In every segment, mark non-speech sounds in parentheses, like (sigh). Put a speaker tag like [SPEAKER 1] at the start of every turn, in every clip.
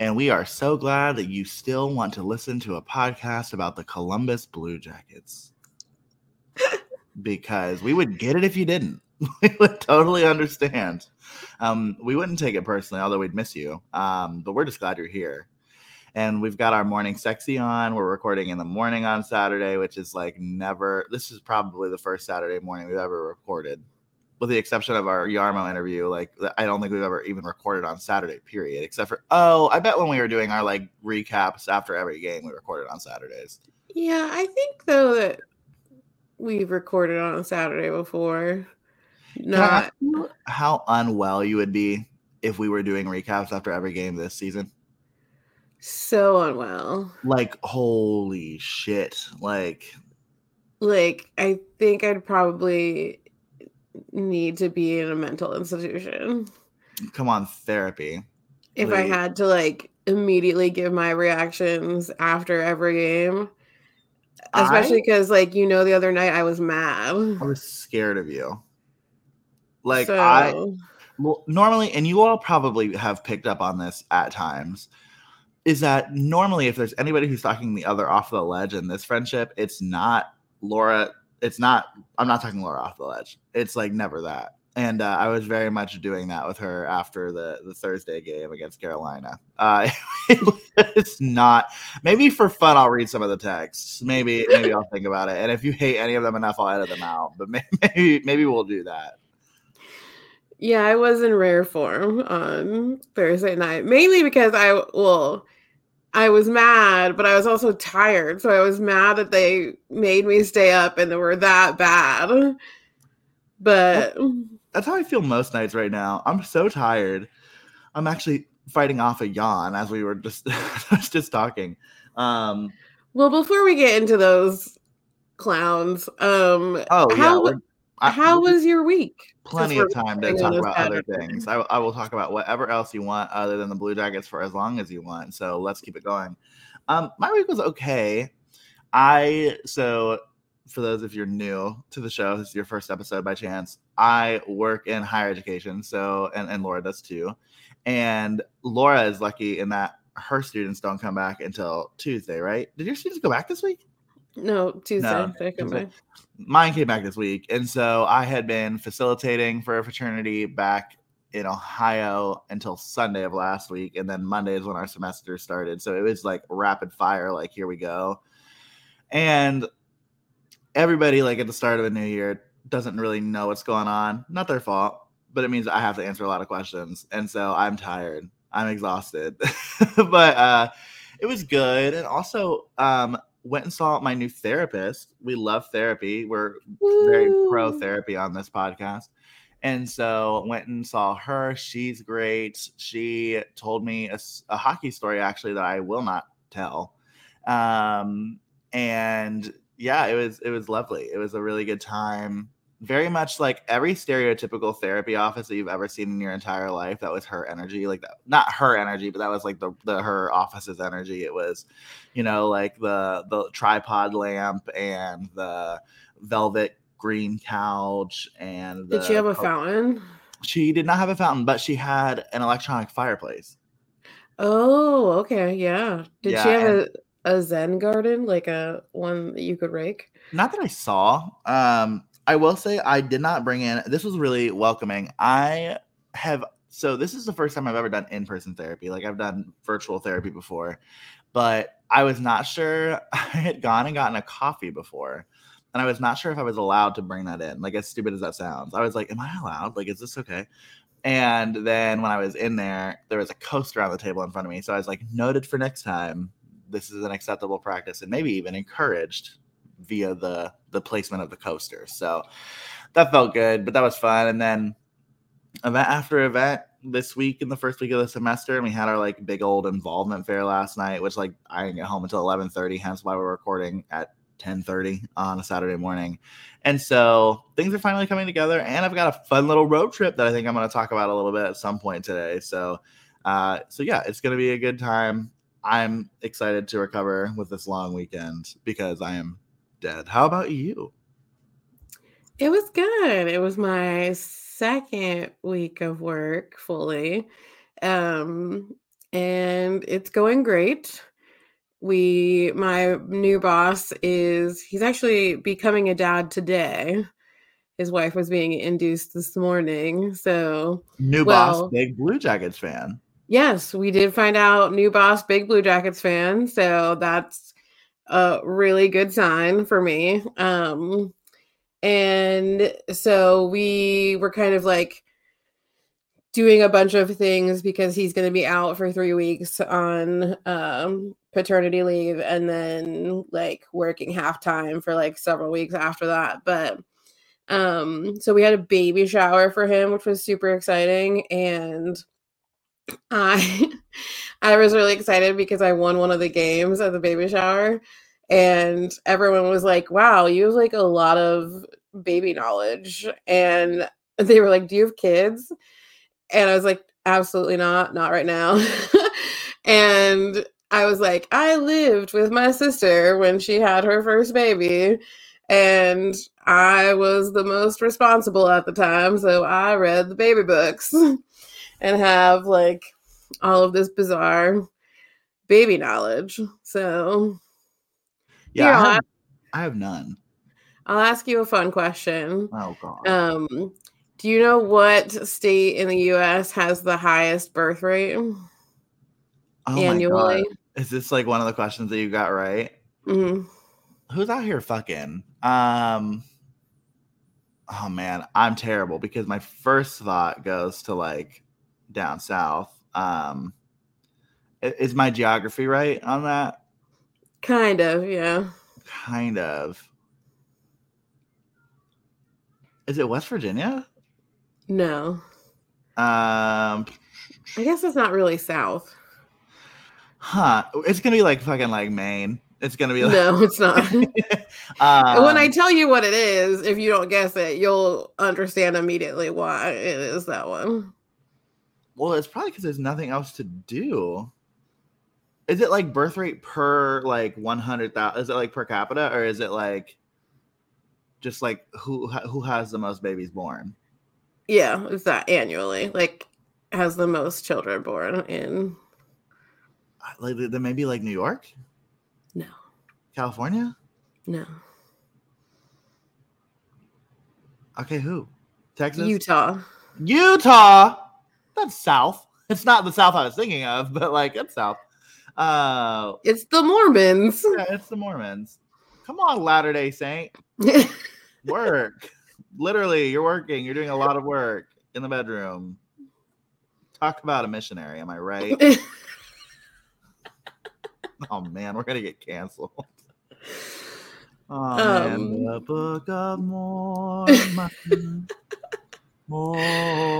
[SPEAKER 1] And we are so glad that you still want to listen to a podcast about the Columbus Blue Jackets. (laughs) because we would get it if you didn't. (laughs) We would totally understand. Um, we wouldn't take it personally, although we'd miss you. Um, but we're just glad you're here and we've got our morning sexy on. We're recording in the morning on Saturday, which is like never. This is probably the first Saturday morning we've ever recorded, with the exception of our Jarmo interview. Like I don't think we've ever even recorded on Saturday, period. Except for oh, I bet when we were doing our like recaps after every game, we recorded on Saturdays.
[SPEAKER 2] Yeah, I think though that we've recorded on a Saturday before. Not
[SPEAKER 1] how unwell you would be if we were doing recaps after every game this season
[SPEAKER 2] so unwell.
[SPEAKER 1] Like holy shit. Like
[SPEAKER 2] like I think I'd probably need to be in a mental institution.
[SPEAKER 1] Come on, therapy.
[SPEAKER 2] If like, I had to like immediately give my reactions after every game. Especially because like you know the other night I was mad.
[SPEAKER 1] I was scared of you. Like so. I well, normally and you all probably have picked up on this at times is that normally if there's anybody who's talking the other off the ledge in this friendship, it's not Laura. It's not. I'm not talking Laura off the ledge. It's like never that. And uh, I was very much doing that with her after the the Thursday game against Carolina. Uh, (laughs) it's not. Maybe for fun, I'll read some of the texts. Maybe maybe I'll think about it. And if you hate any of them enough, I'll edit them out. But (laughs) maybe maybe we'll do that.
[SPEAKER 2] Yeah, I was in rare form on Thursday night, mainly because I well, I was mad, but I was also tired. So I was mad that they made me stay up and they were that bad. But
[SPEAKER 1] that's how I feel most nights right now. I'm so tired. I'm actually fighting off a yawn as we were just (laughs) just talking. Um,
[SPEAKER 2] well, before we get into those clowns, um, oh how, yeah, I, how was your week?
[SPEAKER 1] Plenty of time to talk about other things. I, I, will talk about whatever else you want other than the Blue Jackets for as long as you want. So let's keep it going. Um, my week was okay. I so for those if you're new to the show, this is your first episode by chance. I work in higher education, so and, and Laura does too. And Laura is lucky in that her students don't come back until Tuesday, right? Did your students go back this week?
[SPEAKER 2] No, Tuesday. No, they come back.
[SPEAKER 1] Mine came back this week. And so I had been facilitating for a fraternity back in Ohio until Sunday of last week. And then Monday is when our semester started. So it was like rapid fire, like, here we go. And everybody, like at the start of a new year, doesn't really know what's going on. Not their fault, but it means I have to answer a lot of questions. And so I'm tired. I'm exhausted. (laughs) but uh it was good. And also, um, went and saw my new therapist. We love therapy. We're Woo. very pro therapy on this podcast. And so went and saw her. She's great. She told me a, a hockey story actually that I will not tell. Um, and yeah, it was it was lovely. It was a really good time very much like every stereotypical therapy office that you've ever seen in your entire life. That was her energy, like that, not her energy, but that was like the, the her office's energy. It was, you know, like the the tripod lamp and the velvet green couch and
[SPEAKER 2] the, did she have a fountain?
[SPEAKER 1] She did not have a fountain, but she had an electronic fireplace.
[SPEAKER 2] Oh, okay, yeah. Did yeah, she have a, a Zen garden, like a one that you could rake?
[SPEAKER 1] Not that I saw. Um, I will say I did not bring in. This was really welcoming. I have so this is the first time I've ever done in-person therapy. Like I've done virtual therapy before, but I was not sure. (laughs) I had gone and gotten a coffee before, and I was not sure if I was allowed to bring that in. Like as stupid as that sounds, I was like, "Am I allowed? Like, is this okay?" And then when I was in there, there was a coaster on the table in front of me. So I was like, noted for next time. This is an acceptable practice and maybe even encouraged via the the placement of the coaster. So that felt good, but that was fun. And then event after event, this week in the first week of the semester, and we had our like big old involvement fair last night, which like I didn't get home until eleven thirty. Hence why we're recording at ten thirty on a Saturday morning. And so things are finally coming together, and I've got a fun little road trip that I think I'm going to talk about a little bit at some point today. So, uh, so yeah, it's going to be a good time. I'm excited to recover with this long weekend because I am dead. How about you?
[SPEAKER 2] It was good. It was my second week of work fully. Um, and it's going great. We, my new boss is, he's actually becoming a dad today. His wife was being induced this morning. So,
[SPEAKER 1] New
[SPEAKER 2] Well-
[SPEAKER 1] boss, big Blue Jackets fan.
[SPEAKER 2] yes, we did find out new boss, big Blue Jackets fan. So, that's a really good sign for me. Um, and so we were kind of like doing a bunch of things because he's going to be out for three weeks on um, paternity leave and then like working half time for like several weeks after that. But um, so we had a baby shower for him, which was super exciting. And I (laughs) I was really excited because I won one of the games at the baby shower and everyone was like, "Wow, you have like a lot of baby knowledge." And they were like, "Do you have kids?" And I was like, "Absolutely not, not right now." (laughs) and I was like, "I lived with my sister when she had her first baby." And I was the most responsible at the time, so I read the baby books (laughs) and have like all of this bizarre baby knowledge. So
[SPEAKER 1] Yeah, I, have, I have none.
[SPEAKER 2] I'll ask you a fun question.
[SPEAKER 1] Oh god.
[SPEAKER 2] Um, do you know what state in the U.S. has the highest birth rate
[SPEAKER 1] oh
[SPEAKER 2] annually?
[SPEAKER 1] Is this like one of the questions that you got right?
[SPEAKER 2] Mhm.
[SPEAKER 1] Who's out here fucking? Um. Oh man, I'm terrible because my first thought goes to like down south. Um, is my geography right on that?
[SPEAKER 2] Kind of, yeah.
[SPEAKER 1] Kind of. Is it West Virginia?
[SPEAKER 2] No,
[SPEAKER 1] Um,
[SPEAKER 2] I guess it's not really south.
[SPEAKER 1] huh? It's gonna be like fucking like Maine. It's gonna be like
[SPEAKER 2] No, it's not. (laughs)
[SPEAKER 1] um,
[SPEAKER 2] when I tell you what it is, if you don't guess it, you'll understand immediately why it is that one.
[SPEAKER 1] Well, it's probably because there's nothing else to do. Is it like birth rate per like one hundred thousand? Is it like per capita, or is it like just like who who has the most babies born?
[SPEAKER 2] Yeah, it's that annually. Like has the most children born in
[SPEAKER 1] Like then maybe like New York,
[SPEAKER 2] no,
[SPEAKER 1] California.
[SPEAKER 2] no.
[SPEAKER 1] Okay, who? Texas,
[SPEAKER 2] Utah.
[SPEAKER 1] Utah. That's south. It's not the south I was thinking of, but like it's south. Uh,
[SPEAKER 2] It's the Mormons.
[SPEAKER 1] yeah, it's the Mormons. Come on, Latter Day Saint. (laughs) work. Literally, you're working. You're doing a lot of work in the bedroom. Talk about a missionary. Am I right? (laughs) oh man, we're gonna get canceled. Oh man,
[SPEAKER 2] Um.
[SPEAKER 1] the Book of Mormon. (laughs)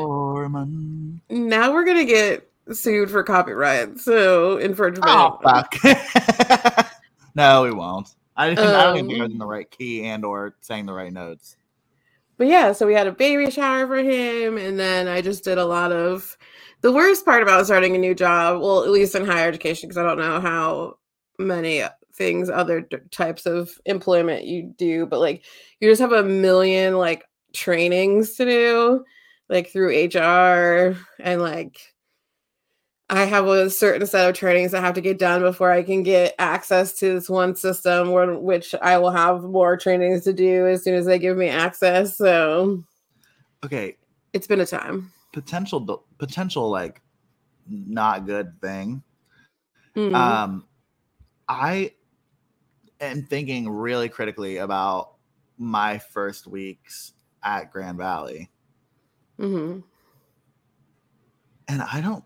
[SPEAKER 1] Mormon.
[SPEAKER 2] now we're gonna get sued for copyright. So infringement.
[SPEAKER 1] Oh fuck. (laughs) no, we won't. I didn't. (laughs) I don't even think I was
[SPEAKER 2] Um.
[SPEAKER 1] in the right key and or saying the right notes.
[SPEAKER 2] But yeah, so we had a baby shower for him, and then I just did a lot of the worst part about starting a new job, well, at least in higher education, because I don't know how many things other d- types of employment you do, but like you just have a million like trainings to do, like through HR and like I have a certain set of trainings I have to get done before I can get access to this one system, where, which I will have more trainings to do as soon as they give me access. So
[SPEAKER 1] Okay,
[SPEAKER 2] it's been a time.
[SPEAKER 1] potential potential like not good thing.
[SPEAKER 2] Mhm.
[SPEAKER 1] Um I am thinking really critically about my first weeks at Grand Valley.
[SPEAKER 2] Mm-hmm.
[SPEAKER 1] And I don't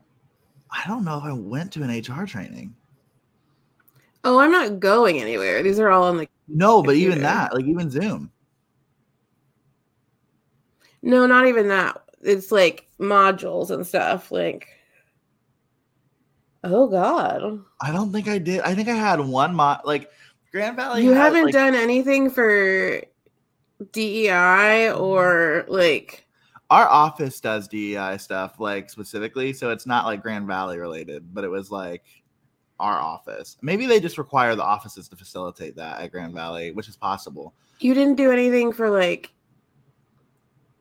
[SPEAKER 1] I don't know if I went to an HR training.
[SPEAKER 2] Oh, I'm not going anywhere. These are all on the.
[SPEAKER 1] No, but even that, like even Zoom.
[SPEAKER 2] No, not even that. it's like modules and stuff. Like, oh god,
[SPEAKER 1] I don't think I did. I think I had one mod like Grand Valley.
[SPEAKER 2] you
[SPEAKER 1] has,
[SPEAKER 2] haven't
[SPEAKER 1] like-
[SPEAKER 2] done anything for DEI or like.
[SPEAKER 1] our office does DEI stuff like specifically, so it's not like Grand Valley related, but it was like our office. Maybe they just require the offices to facilitate that at Grand Valley, which is possible.
[SPEAKER 2] You didn't do anything for like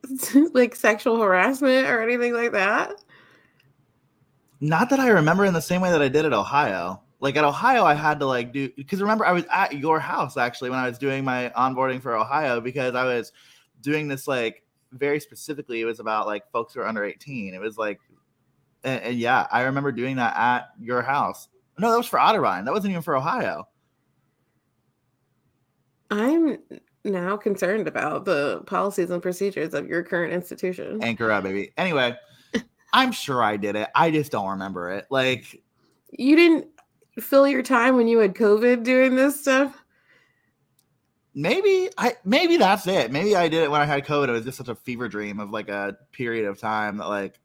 [SPEAKER 2] (laughs) like sexual harassment or anything like that?
[SPEAKER 1] Not that I remember in the same way that I did at Ohio. Like at Ohio, I had to like do because remember I was at your house actually when I was doing my onboarding for Ohio because I was doing this like very specifically. It was about like folks who are under 18. It was like, and, and yeah, I remember doing that at your house. No, that was for Otterbein. That wasn't even for Ohio.
[SPEAKER 2] I'm now concerned about the policies and procedures of your current institution.
[SPEAKER 1] Anchor up, baby. Anyway, (laughs) I'm sure I did it. I just don't remember it. Like,
[SPEAKER 2] You didn't fill your time when you had COVID doing this stuff?
[SPEAKER 1] maybe I maybe that's it. Maybe I did it when I had COVID. It was just such a fever dream of like a period of time that like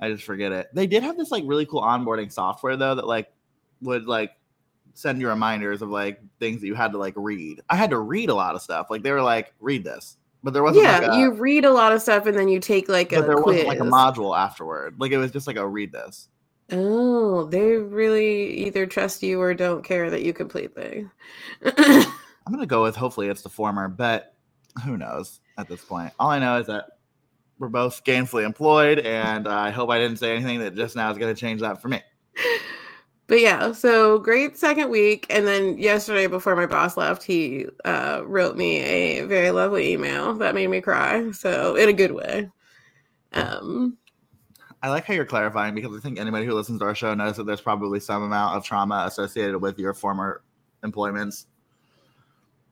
[SPEAKER 1] I just forget it. They did have this like really cool onboarding software though that like would like send you reminders of like things that you had to like read. I had to read a lot of stuff. Like they were like, read this. But there wasn't
[SPEAKER 2] Yeah,
[SPEAKER 1] like a,
[SPEAKER 2] you read a lot of stuff and then you take like a
[SPEAKER 1] there
[SPEAKER 2] quiz.
[SPEAKER 1] wasn't like a module afterward. Like it was just like a read this.
[SPEAKER 2] Oh, they really either trust you or don't care that you complete things.
[SPEAKER 1] I'm gonna go with hopefully it's the former, but who knows at this point. All I know is that we're both gainfully employed, and I hope I didn't say anything that just now is gonna change that for me. (laughs)
[SPEAKER 2] But yeah, so great second week. And then yesterday, before my boss left, he uh, wrote me a very lovely email that made me cry. So, in a good way. Um,
[SPEAKER 1] I like how you're clarifying because I think anybody who listens to our show knows that there's probably some amount of trauma associated with your former employments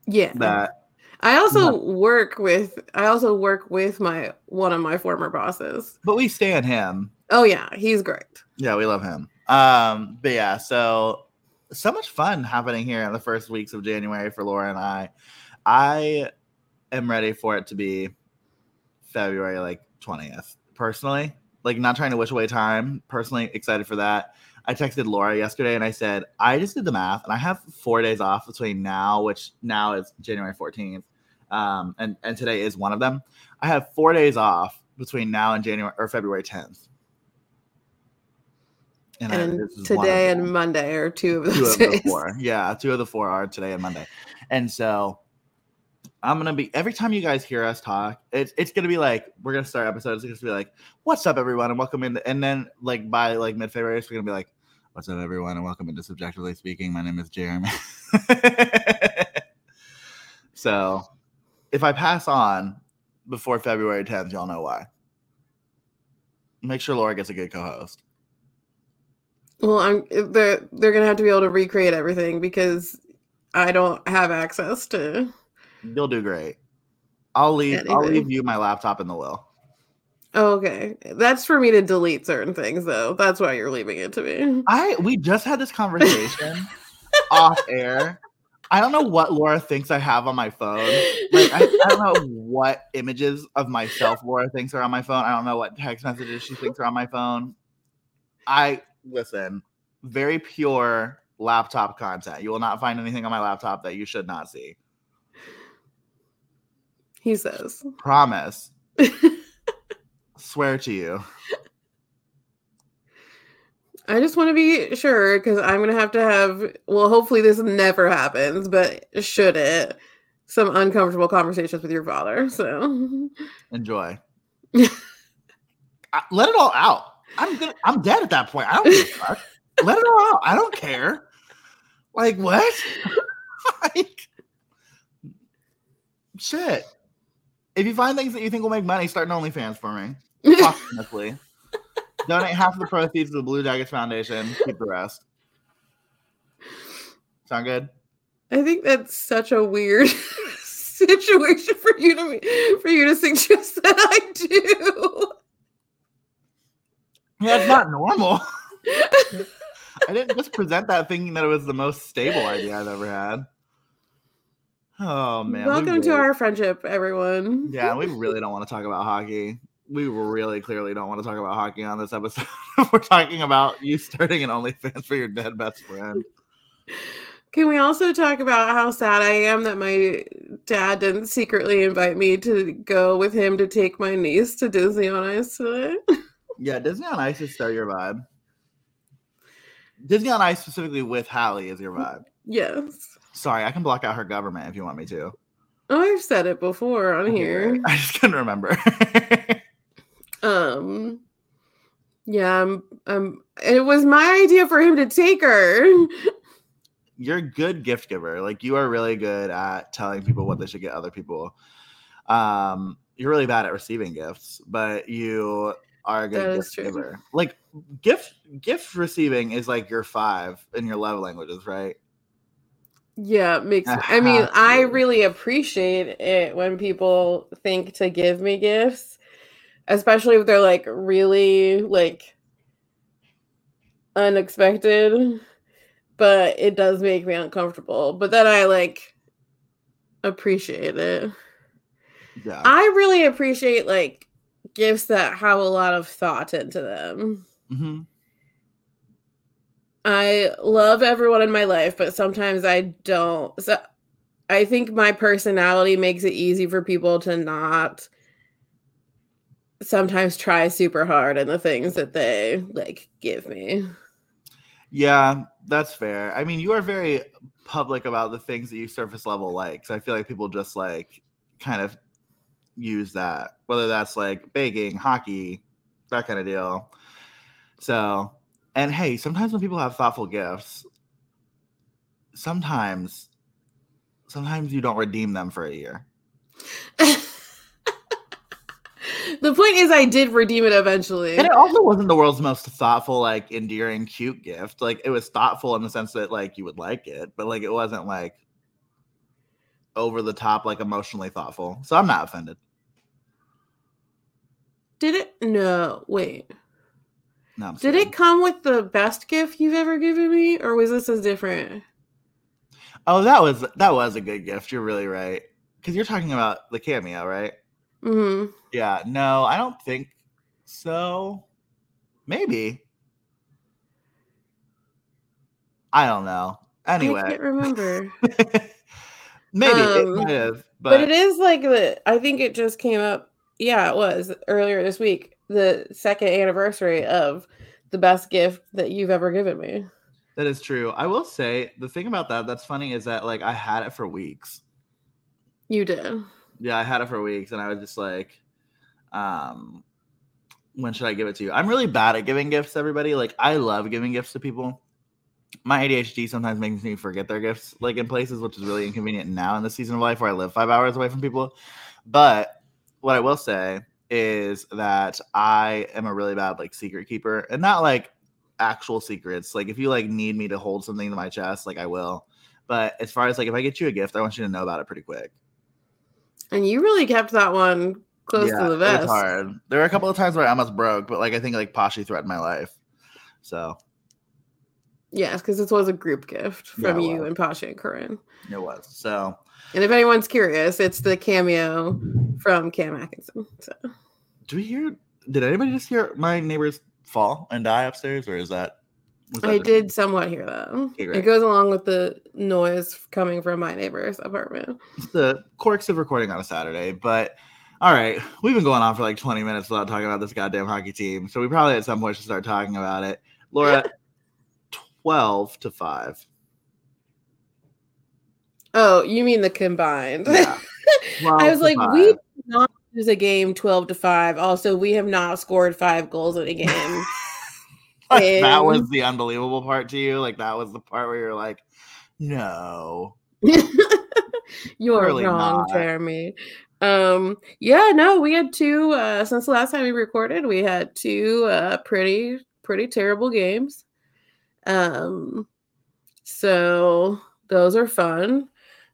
[SPEAKER 2] yeah.
[SPEAKER 1] that
[SPEAKER 2] I also work with I also work with my one of my former bosses.
[SPEAKER 1] but we stand him.
[SPEAKER 2] Oh yeah, he's great.
[SPEAKER 1] Yeah, we love him. Um, but yeah, so so much fun happening here in the first weeks of January for Laura and I. I am ready for it to be February like 20th. Personally, like not trying to wish away time. Personally, excited for that. I texted Laura yesterday and I said, I just did the math and I have four days off between now, which now is January 14th. Um, and, and today is one of them. I have four days off between now and January or February 10th. I-
[SPEAKER 2] And
[SPEAKER 1] one of
[SPEAKER 2] today and Monday are two of
[SPEAKER 1] two of the four. Yeah, two of the four are today and Monday. And so I'm gonna be every time you guys hear us talk, it's it's gonna be like we're gonna start episodes. It's gonna be like, "What's up, everyone?" and welcome in. And then like by like mid February, we're gonna be like, "What's up, everyone?" and welcome into Subjectively Speaking. My name is Jeremy. (laughs) so if I pass on before February 10th, y'all know why. Make sure Laura gets a good co-host.
[SPEAKER 2] Well, I'm they're they're gonna have to be able to recreate everything because I don't have access to.
[SPEAKER 1] You'll do great. I'll leave. I'll leave you my laptop in the will.
[SPEAKER 2] Okay, that's for me to delete certain things, though. That's why you're leaving it to me.
[SPEAKER 1] I we just had this conversation (laughs) off air. I don't know what Laura thinks I have on my phone. Like I, I don't know what images of myself Laura thinks are on my phone. I don't know what text messages she thinks are on my phone. I listen, very pure laptop content. You will not find anything on my laptop that you should not see.
[SPEAKER 2] He says.
[SPEAKER 1] Promise. (laughs) Swear to you.
[SPEAKER 2] I just want to be sure because I'm gonna have to have. Well, hopefully this never happens, but should it, some uncomfortable conversations with your father. So
[SPEAKER 1] Enjoy. (laughs) I- let it all out. I'm gonna, I'm dead at that point. I don't give a fuck. Let it all out. I don't care. Like what? (laughs) like shit. If you find things that you think will make money, start an OnlyFans for me. (laughs) Honestly. Donate half of the proceeds to the Blue Jackets Foundation. Keep the rest. Sound good?
[SPEAKER 2] I think that's such a weird (laughs) situation for you to for you to suggest (laughs) that I do.
[SPEAKER 1] Yeah, it's not normal. I didn't just present that thinking that it was the most stable idea I've ever had. Oh man. we
[SPEAKER 2] Welcome to
[SPEAKER 1] really-
[SPEAKER 2] our friendship, everyone.
[SPEAKER 1] Yeah, we really don't want to talk about hockey. we really clearly don't want to talk about hockey on this episode. (laughs) We're talking about you starting an OnlyFans for your dead best friend.
[SPEAKER 2] Can we also talk about how sad I am that my dad didn't secretly invite me to go with him to take my niece to Disney on Ice today?
[SPEAKER 1] Yeah, Disney on Ice is still your vibe. Disney on Ice specifically with Hallie is your vibe.
[SPEAKER 2] yes.
[SPEAKER 1] Sorry, I can block out her government if you want me to.
[SPEAKER 2] Oh, I've said it before on here. (laughs)
[SPEAKER 1] I just couldn't remember. (laughs)
[SPEAKER 2] Um yeah, um, um it was my idea for him to take her.
[SPEAKER 1] You're a good gift giver. Like you are really good at telling people what they should get other people. Um, you're really bad at receiving gifts, but you are a good gift
[SPEAKER 2] true.
[SPEAKER 1] giver. Like gift gift receiving is like your five in your love languages, right?
[SPEAKER 2] Yeah, it makes I mean, I really appreciate it when people think to give me gifts, especially if they're like really like unexpected, but it does make me uncomfortable. But then I like appreciate it.
[SPEAKER 1] Yeah.
[SPEAKER 2] I really appreciate like gifts that have a lot of thought into them.
[SPEAKER 1] hmm
[SPEAKER 2] I love everyone in my life, but sometimes I don't. So I think my personality makes it easy for people to not sometimes try super hard in the things that they like give me.
[SPEAKER 1] Yeah, that's fair. I mean, you are very public about the things that you surface level like. So I feel like people just like kind of use that, whether that's like baking, hockey, that kind of deal. So, and hey, sometimes when people have thoughtful gifts, sometimes, sometimes you don't redeem them for a year. (laughs)
[SPEAKER 2] the point is I did redeem it eventually.
[SPEAKER 1] And it also wasn't the world's most thoughtful, like endearing, cute gift. Like it was thoughtful in the sense that like you would like it, but like it wasn't like over the top, like emotionally thoughtful. So I'm not offended.
[SPEAKER 2] Did it no, wait.
[SPEAKER 1] No, I'm
[SPEAKER 2] Did
[SPEAKER 1] kidding.
[SPEAKER 2] it come with the best gift you've ever given me or was this a different?
[SPEAKER 1] Oh, that was that was a good gift. You're really right. Because you're talking about the cameo, right?
[SPEAKER 2] Mhm.
[SPEAKER 1] Yeah. No, I don't think so. Maybe. I don't know.
[SPEAKER 2] I
[SPEAKER 1] Anyway,
[SPEAKER 2] can't remember. (laughs)
[SPEAKER 1] maybe it
[SPEAKER 2] Um,
[SPEAKER 1] might have,
[SPEAKER 2] but,
[SPEAKER 1] but,
[SPEAKER 2] it is like the I think it just came up. Yeah, it was earlier this week, the second anniversary of the best gift that you've ever given me.
[SPEAKER 1] That is true. I will say the thing about that that's funny is that like I had it for weeks.
[SPEAKER 2] You did.
[SPEAKER 1] Yeah, I had it for weeks and I was just like um when should I give it to you? I'm really bad at giving gifts to everybody. Like I love giving gifts to people. My ADHD sometimes makes me forget their gifts like in places which is really inconvenient now in the season of life where I live 5 hours away from people. But what I will say is that I am a really bad like secret keeper and not like actual secrets. Like if you like need me to hold something to my chest, like I will. But as far as like if I get you a gift, I want you to know about it pretty quick.
[SPEAKER 2] And you really kept that one close to the
[SPEAKER 1] it was
[SPEAKER 2] vest.
[SPEAKER 1] hard. There were a couple of times where I almost broke, but like I think like Pashi threatened my life. So
[SPEAKER 2] Yes, because this was a group gift from
[SPEAKER 1] it
[SPEAKER 2] you
[SPEAKER 1] was.
[SPEAKER 2] and Pasha and Corinne.
[SPEAKER 1] it was. So
[SPEAKER 2] And if anyone's curious, it's the cameo from Cam Atkinson. So
[SPEAKER 1] do we hear did anybody just hear my neighbors fall and die upstairs, or is that that
[SPEAKER 2] I did somewhat hear that.
[SPEAKER 1] Okay,
[SPEAKER 2] it goes along with the noise coming from my neighbor's apartment.
[SPEAKER 1] It's the quirks of recording on a Saturday, but all right, we've been going on for like 20 minutes without talking about this goddamn hockey team. So we probably at some point should start talking about it. Laura, (laughs) 12 to 5.
[SPEAKER 2] Oh, you mean the combined?
[SPEAKER 1] Yeah. (laughs)
[SPEAKER 2] I was like,
[SPEAKER 1] five.
[SPEAKER 2] we did not lose a game 12 to 5. Also, we have not scored five goals in a game. (laughs)
[SPEAKER 1] like, that was the unbelievable part to you. Like that was the part where you're like, no. (laughs)
[SPEAKER 2] You're
[SPEAKER 1] Clearly
[SPEAKER 2] wrong,
[SPEAKER 1] not.
[SPEAKER 2] Jeremy. Um, yeah, no, we had two uh since the last time we recorded, we had two uh pretty pretty terrible games. Um so those are fun.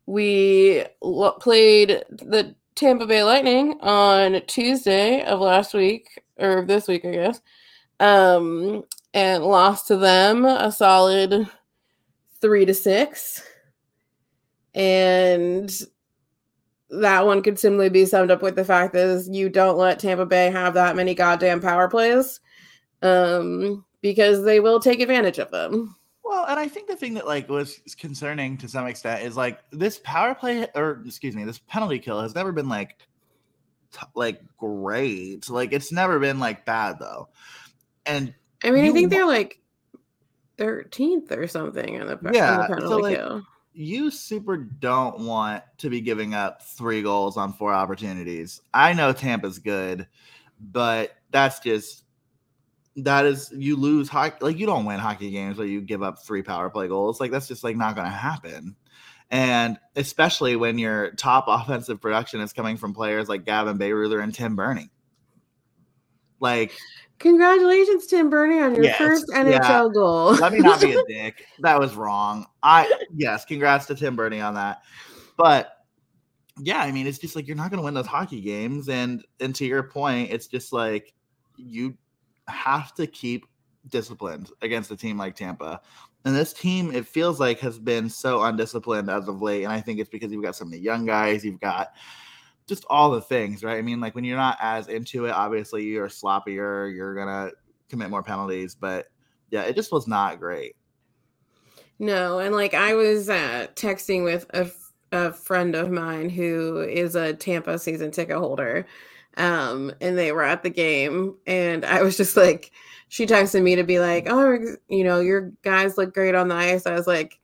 [SPEAKER 2] We lo- played the Tampa Bay Lightning on Tuesday of last week or this week, I guess. Um and lost to them a solid 3 to 6 and that one could simply be summed up with the fact is you don't let Tampa Bay have that many goddamn power plays, um, because they will take advantage of them.
[SPEAKER 1] Well, and I think the thing that like was concerning to some extent is like this power play or excuse me, this penalty kill has never been like t- like great. Like it's never been like bad though. And
[SPEAKER 2] I mean, I think they're like 13th or something in the, pe- in
[SPEAKER 1] Yeah,
[SPEAKER 2] the
[SPEAKER 1] so,
[SPEAKER 2] penalty
[SPEAKER 1] like,
[SPEAKER 2] kill.
[SPEAKER 1] you super don't want to be giving up three goals on four opportunities. I know Tampa's good, but that's just that is you lose hockey like you don't win hockey games where you give up three power play goals. Like that's just like not going to happen. And especially when your top (laughs) offensive production is coming from players like Gavin Bayreuther and Tim Berni. Like
[SPEAKER 2] Congratulations, Tim Berni, on your
[SPEAKER 1] Yes,
[SPEAKER 2] first
[SPEAKER 1] yeah.
[SPEAKER 2] NHL goal.
[SPEAKER 1] let me not be a (laughs) dick. That was wrong. I yes, congrats to Tim Berni on that. But yeah, I mean, it's just like you're not going to win those hockey games, and and to your point, it's just like you have to keep disciplined against a team like Tampa. And this team, it feels like, has been so undisciplined as of late. And I think it's because you've got so many young guys, you've got just all the things, right? I mean, like when you're not as into it, obviously you're sloppier, you're gonna commit more penalties, but yeah, it just was not great.
[SPEAKER 2] No, and like I was uh, texting with a, friend of mine who is a Tampa season ticket holder, um, and they were at the game, and I was just like, she texted me to be like, "Oh, you know, your guys look great on the ice." I was like,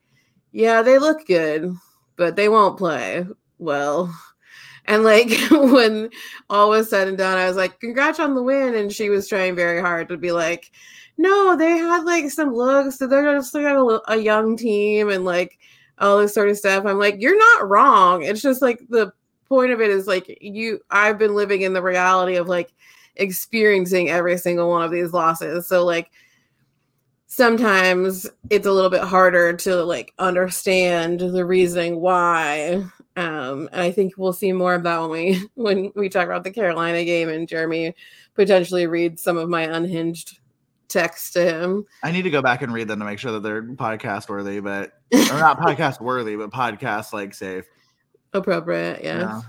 [SPEAKER 2] "Yeah, they look good, but they won't play well." And like (laughs) when all was said and done, I was like, "Congrats on the win!" And she was trying very hard to be like, no, they had like some looks. So they're just like a, a young team and like all this sort of stuff. I'm like, you're not wrong. It's just like the point of it is like you. I've been living in the reality of like experiencing every single one of these losses. So like sometimes it's a little bit harder to like understand the reasoning why. Um, and I think we'll see more of that when we (laughs) when we talk about the Carolina game and Jeremy potentially read some of my unhinged text to him.
[SPEAKER 1] I need to go back and read them to make sure that they're podcast worthy, but or not (laughs) podcast worthy, but podcast like safe.
[SPEAKER 2] Appropriate, yeah.
[SPEAKER 1] Yeah.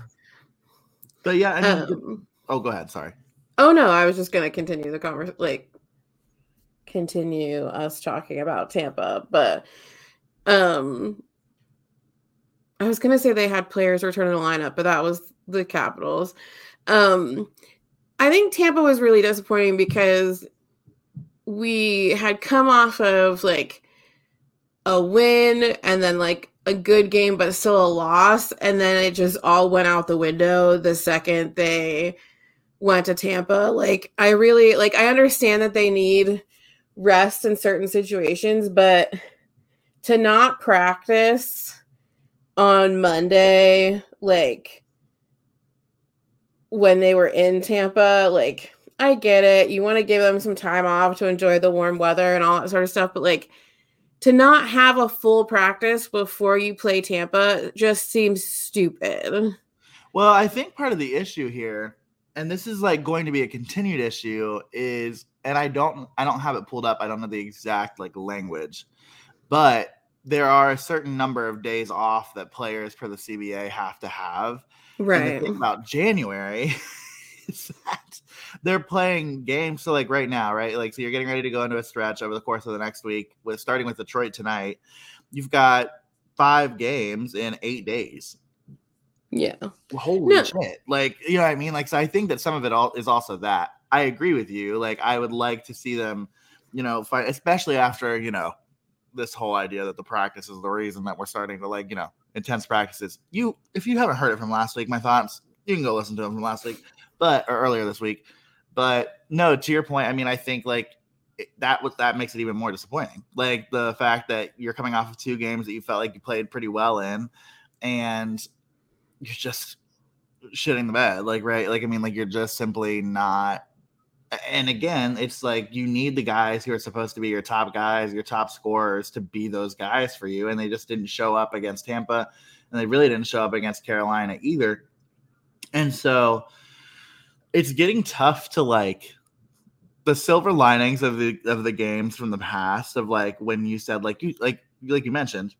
[SPEAKER 1] But yeah,
[SPEAKER 2] Um,
[SPEAKER 1] oh, go ahead. Sorry.
[SPEAKER 2] oh no, I was just gonna continue the conversation, like continue us talking about Tampa, but um, I was gonna say they had players return to the lineup, but that was the Capitals. Um, I think Tampa was really disappointing because we had come off of like a win and then like a good game but still a loss. And then it just all went out the window the second they went to Tampa. Like I really like I understand that they need rest in certain situations but to not practice on Monday like when they were in Tampa like I get it. You want to give them some time off to enjoy the warm weather and all that sort of stuff but like to not have a full practice before you play Tampa just seems stupid.
[SPEAKER 1] Well, I think part of the issue here, and this is like going to be a continued issue, is and I don't I don't have it pulled up. I don't know the exact like language, but there are a certain number of days off that players per the CBA have to have.
[SPEAKER 2] Right.
[SPEAKER 1] about January (laughs) is that they're playing games. So, like right now, right? Like, so you're getting ready to go into a stretch over the course of the next week, with starting with Detroit tonight. You've got five games in eight days.
[SPEAKER 2] Yeah.
[SPEAKER 1] Holy
[SPEAKER 2] No.
[SPEAKER 1] shit! Like, you know what I mean? Like, so I think that some of it all is also that. I agree with you. Like, I would like to see them, you know, fight, especially after you know this whole idea that the practice is the reason that we're starting to like, you know, intense practices. You, if you haven't heard it from last week, my thoughts, you can go listen to them from last week, but or earlier this week. But no, to your point, I mean, I think like that was that makes it even more disappointing. Like the fact that you're coming off of two games that you felt like you played pretty well in, and you're just shitting the bed. Like right, like I mean, like you're just simply not. And again, it's like you need the guys who are supposed to be your top guys, your top scorers, to be those guys for you, and they just didn't show up against Tampa, and they really didn't show up against Carolina either. And so it's getting tough to like the silver linings of the of the games from the past of like when you said like you like like you mentioned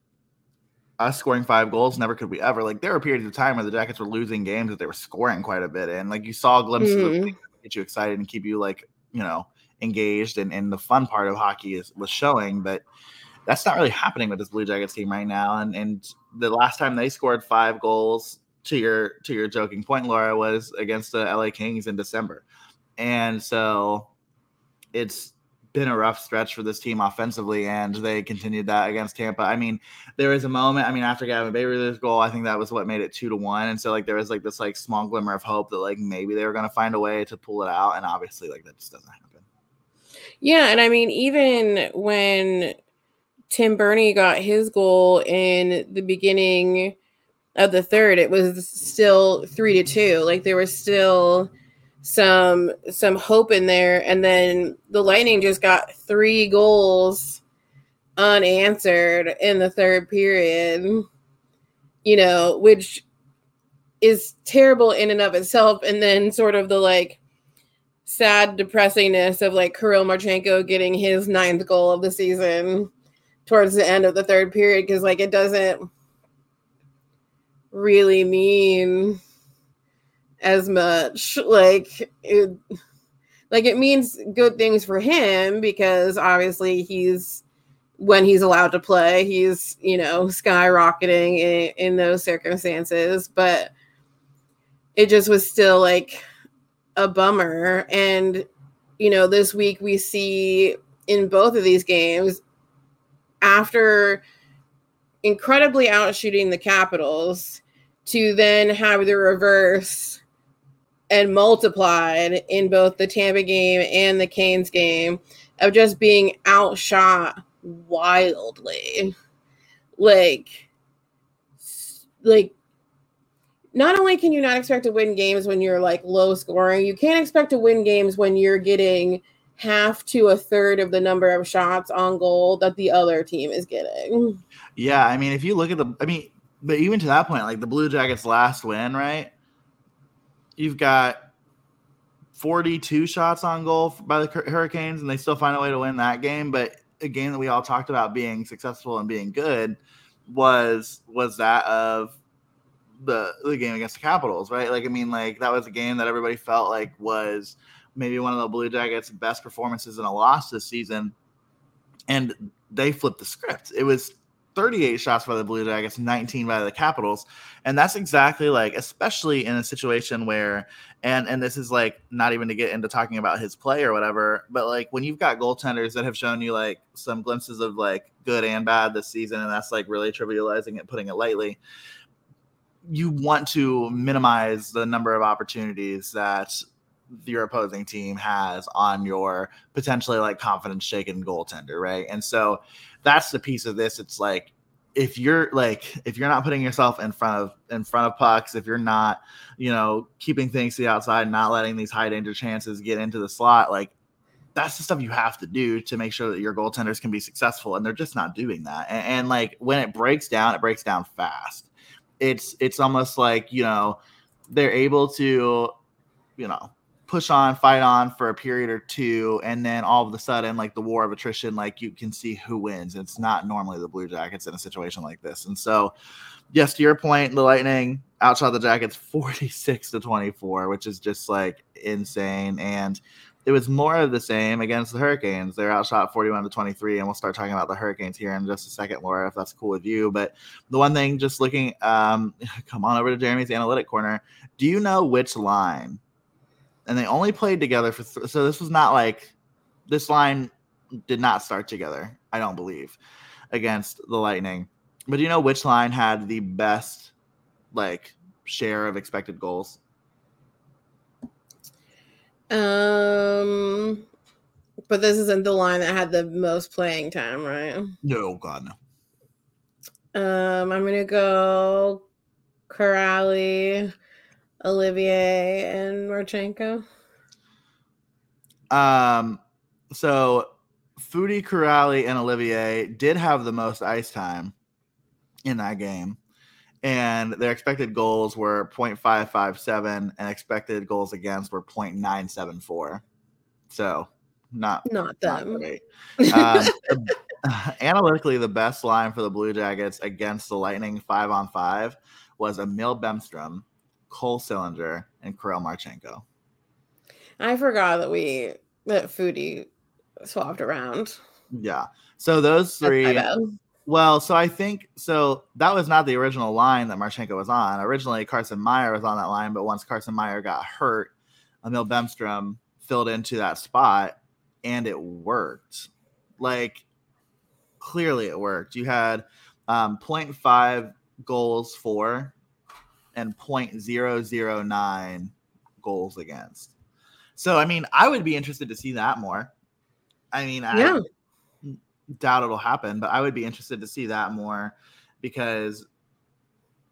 [SPEAKER 1] us scoring five goals, never could we ever. Like there were periods of time where the Jackets were losing games that they were scoring quite a bit in. Like you saw glimpses mm-hmm. of things that get you excited and keep you like, you know, engaged and, and the fun part of hockey is was showing, but that's not really happening with this Blue Jackets team right now. And and the last time they scored five goals to your to your joking point, Laura, was against the LA Kings in December. And so it's been a rough stretch for this team offensively, and they continued that against Tampa. I mean, there was a moment. I mean, after Gavin Bayreuther's goal, I think that was what made it two to one, and so like there was like this like small glimmer of hope that like maybe they were going to find a way to pull it out, and obviously like that just doesn't happen.
[SPEAKER 2] Yeah, and I mean, even when Tim Berni got his goal in the beginning of the third, it was still three to two. Like there was still some some hope in there and then the lightning just got three goals unanswered in the third period you know which is terrible in and of itself and then sort of the like sad depressingness of like Kirill Marchenko getting his ninth goal of the season towards the end of the third period because like it doesn't really mean as much. Like it, like it means good things for him because obviously he's when he's allowed to play, he's you know skyrocketing in, in those circumstances. But it just was still like a bummer. And you know, this week we see in both of these games after incredibly outshooting the Capitals to then have the reverse and multiplied in both the Tampa game and the Canes game of just being outshot wildly. Like, like, not only can you not expect to win games when you're like low scoring, you can't expect to win games when you're getting half to a third of the number of shots on goal that the other team is getting.
[SPEAKER 1] Yeah, I mean, if you look at the, I mean, but even to that point, like the Blue Jackets' last win, right? you've got 42 shots on goal by the Hurricanes, and they still find a way to win that game. But a game that we all talked about being successful and being good was was that of the the game against the Capitals, right? Like, I mean, like that was a game that everybody felt like was maybe one of the Blue Jackets' best performances in a loss this season, and they flipped the script. It was 38 shots by the Blue Jackets, 19 by the Capitals. And that's exactly like, especially in a situation where, and and this is like not even to get into talking about his play or whatever, but like when you've got goaltenders that have shown you like some glimpses of like good and bad this season, and that's like really trivializing it, putting it lightly. You want to minimize the number of opportunities that your opposing team has on your potentially like confidence shaken goaltender, right? And so that's the piece of this. It's like if you're like if you're not putting yourself in front of in front of pucks, if you're not, you know, keeping things to the outside, not letting these high danger chances get into the slot, like that's the stuff you have to do to make sure that your goaltenders can be successful and they're just not doing that and, and, like when it breaks down it breaks down fast it's it's almost like you know they're able to you know push on, fight on for a period or two, and then all of a sudden, like the war of attrition, like you can see who wins. It's not normally the Blue Jackets in a situation like this. And so, yes, to your point, the Lightning outshot the Jackets (laughs) 46 to 24, which is just like insane. And it was more of the same against the Hurricanes. They're outshot 41 to 23, and we'll start talking about the Hurricanes here in just a second, Laura, if that's cool with you. But the one thing, just looking, um, (laughs) come on over to Jeremy's analytic corner. Do you know which line and they only played together for th- so this was not like this line did not start together i don't believe against the lightning. But do you know which line had the best like share of expected goals?
[SPEAKER 2] Um but this isn't the line that had the most playing time right?
[SPEAKER 1] No god no.
[SPEAKER 2] Um i'm gonna go Kuraly Olivier and Marchenko?
[SPEAKER 1] Um, so Foudy Kuraly, and Olivier did have the most ice time in that game. And their expected goals were 0.557 and expected goals against were 0.974. So not
[SPEAKER 2] not them. Not (laughs)
[SPEAKER 1] um, analytically, the best line for the Blue Jackets against the Lightning five on five was Emil Bemstrom, Cole Sillinger, and Kirill Marchenko.
[SPEAKER 2] I forgot that we that Foudy swapped around.
[SPEAKER 1] Yeah. So those three. Well, so I think so that was not the original line that Marchenko was on. Originally, Carson Meyer was on that line, but once Carson Meyer got hurt, Emil Bemstrom filled into that spot and it worked. Like clearly it worked. You had um 0.5 goals for and 0.009 goals against. So I mean, I would be interested to see that more. I mean, yeah. I doubt it'll happen, but I would be interested to see that more because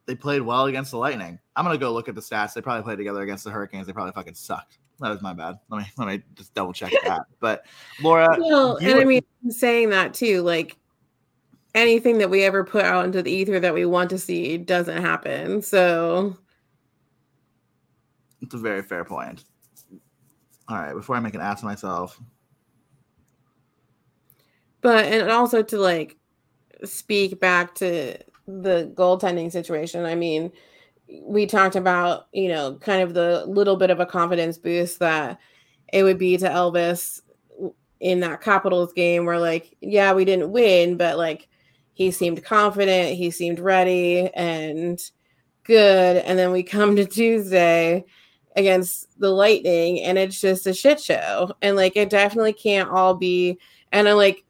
[SPEAKER 1] they played well against the Lightning. I'm gonna go look at the stats. They probably played together against the Hurricanes. They probably fucking sucked. That was my bad. Let me let me just double check that. But Laura,
[SPEAKER 2] well, and I mean, saying that too, like anything that we ever put out into the ether that we want to see doesn't happen. So
[SPEAKER 1] it's a very fair point. All right, before I make an ass of myself.
[SPEAKER 2] But and also to like speak back to the goaltending situation. I mean, we talked about, you know, kind of the little bit of a confidence boost that it would be to Elvis in that Capitals game where like, yeah, we didn't win, but like he seemed confident, he seemed ready and good. And then we come to Tuesday against the Lightning and it's just a shit show. And like it definitely can't all be and I'm like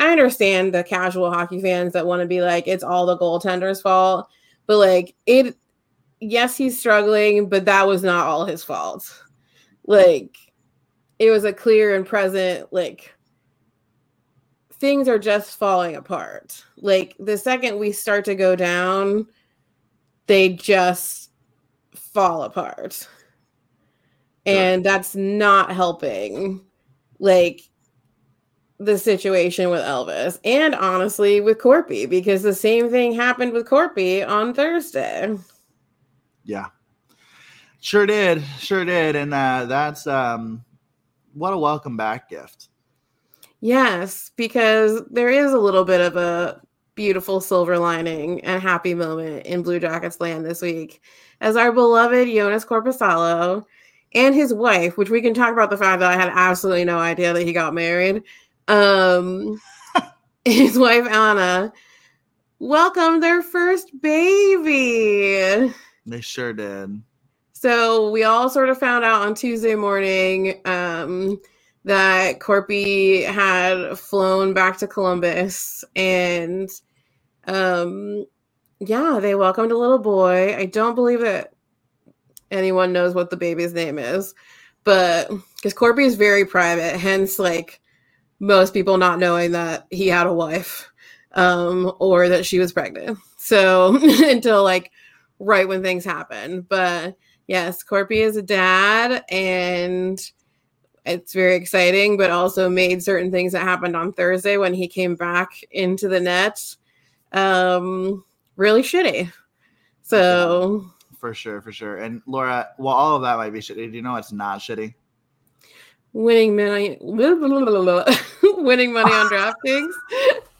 [SPEAKER 2] I understand the casual hockey fans that want to be like it's all the goaltender's fault but like it yes he's struggling but that was not all his fault like it was a clear and present like things are just falling apart like the second we start to go down they just fall apart and that's not helping like the situation with Elvis and honestly with Korpi because the same thing happened with Korpi on Thursday.
[SPEAKER 1] Yeah. Sure did. Sure did. And uh, that's um what a welcome back gift.
[SPEAKER 2] Yes, because there is a little bit of a beautiful silver lining and happy moment in Blue Jackets land this week as our beloved Jonas Korpisalo and his wife, which we can talk about the fact that I had absolutely no idea that he got married, um, (laughs) his wife Anna welcomed their first baby.
[SPEAKER 1] They sure did.
[SPEAKER 2] So we all sort of found out on Tuesday morning um, that Korpi had flown back to Columbus, and um, yeah, they welcomed a little boy. I don't believe that anyone knows what the baby's name is, but because Korpi is very private, hence like most people not knowing that he had a wife um, or that she was pregnant. So (laughs) until like right when things happen. But yes, Korpi is a dad and it's very exciting, but also made certain things that happened on Thursday when he came back into the net um, really shitty. So
[SPEAKER 1] for sure, for sure. And Laura, well, all of that might be shitty. Do you know what's not shitty?
[SPEAKER 2] winning money (laughs) winning money on (laughs) DraftKings.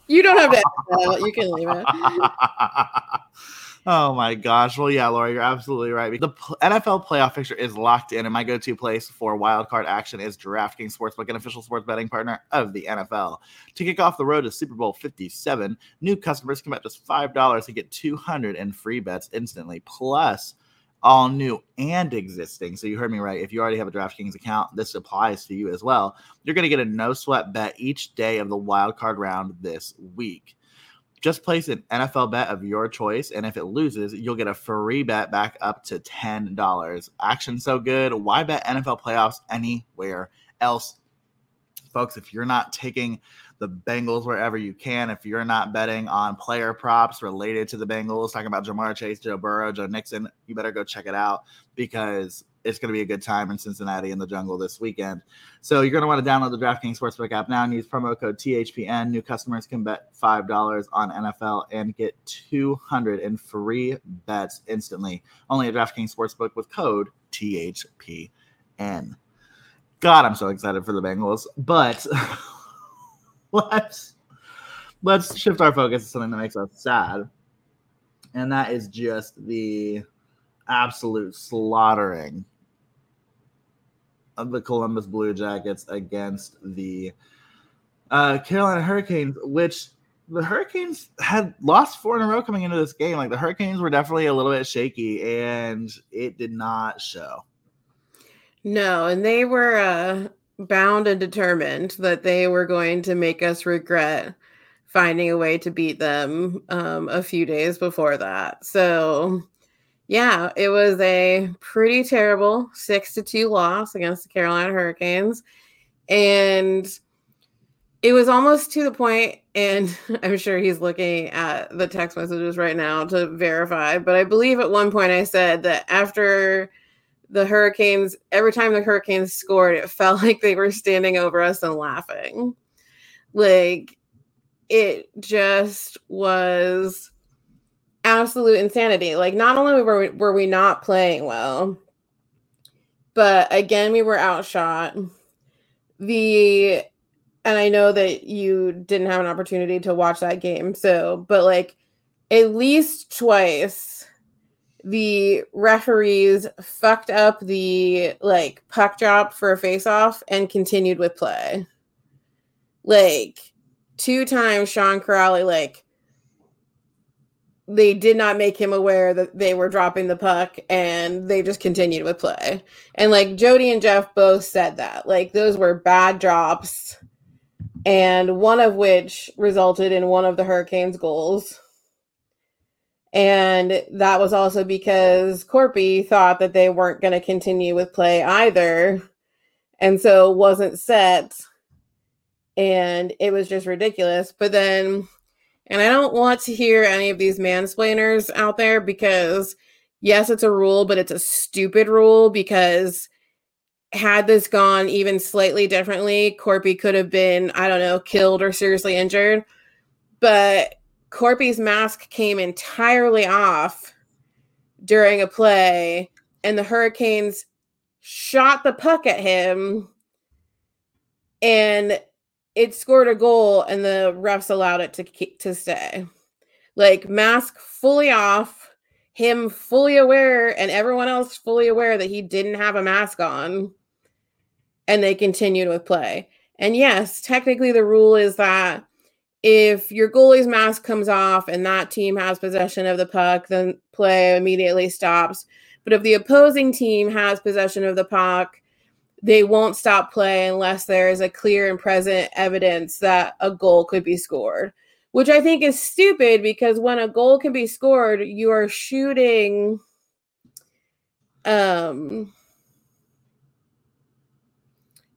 [SPEAKER 2] You don't have to You can leave it. (laughs)
[SPEAKER 1] oh my gosh. Well, yeah, Laura, you're absolutely right. The NFL playoff fixture is locked in, and my go-to place for wildcard action is DraftKings Sportsbook, an official sports betting partner of the NFL. To kick off the road to Super Bowl 57, new customers can bet just $5 to get 200 in free bets instantly. Plus, all new and existing. So you heard me right. If you already have a DraftKings account, this applies to you as well. You're going to get a no sweat bet each day of the wild card round this week. Just place an NFL bet of your choice, and if it loses, you'll get a free bet back up to $10. Action so good. Why bet NFL playoffs anywhere else? Folks, if you're not taking the Bengals wherever you can. If you're not betting on player props related to the Bengals, talking about Ja'Marr Chase, Joe Burrow, Joe Mixon, you better go check it out because it's going to be a good time in Cincinnati in the jungle this weekend. So you're going to want to download the DraftKings Sportsbook app now and use promo code THPN. New customers can bet $5 on NFL and get 200 in free bets instantly. Only at DraftKings Sportsbook with code THPN. God, I'm so excited for the Bengals, but (laughs) (laughs) let's let's shift our focus to something that makes us sad, and that is just the absolute slaughtering of the Columbus Blue Jackets against the uh, Carolina Hurricanes, which the Hurricanes had lost four in a row coming into this game. Like the Hurricanes were definitely a little bit shaky, and it did not show.
[SPEAKER 2] No, and they were uh, bound and determined that they were going to make us regret finding a way to beat them um, a few days before that. So, yeah, it was a pretty terrible six to two loss against the Carolina Hurricanes, and it was almost to the point, and (laughs) I'm sure he's looking at the text messages right now to verify. But I believe at one point I said that after the Hurricanes, every time the Hurricanes scored, it (laughs) felt like they were standing over us and laughing. Like it just was absolute insanity. Like not only were we, were we not playing well, but again we were outshot. The and I know that you didn't have an opportunity to watch that game. So, but like at least twice the referees fucked up the like puck drop for a face off and continued with play. Like two times Sean Kuraly like they did not make him aware that they were dropping the puck and they just continued with play. And like Jody and Jeff both said that. Like those were bad drops and one of which resulted in one of the Hurricanes' goals. And that was also because Korpi thought that they weren't going to continue with play either. And so wasn't set. And it was just ridiculous. But then, and I don't want to hear any of these mansplainers out there because, yes, it's a rule, but it's a stupid rule because had this gone even slightly differently, Korpi could have been, I don't know, killed or seriously injured. But Korpi's mask came entirely off during a play, and the Hurricanes shot the puck at him, and it scored a goal, and the refs allowed it to to stay. Like mask fully off, him fully aware, and everyone else fully aware that he didn't have a mask on and they continued with play. And yes, technically the rule is that if your goalie's mask comes off and that team has possession of the puck, then play immediately stops. But if the opposing team has possession of the puck, they won't stop play unless there is a clear and present evidence that a goal could be scored, which I think is stupid because when a goal can be scored, you are shooting um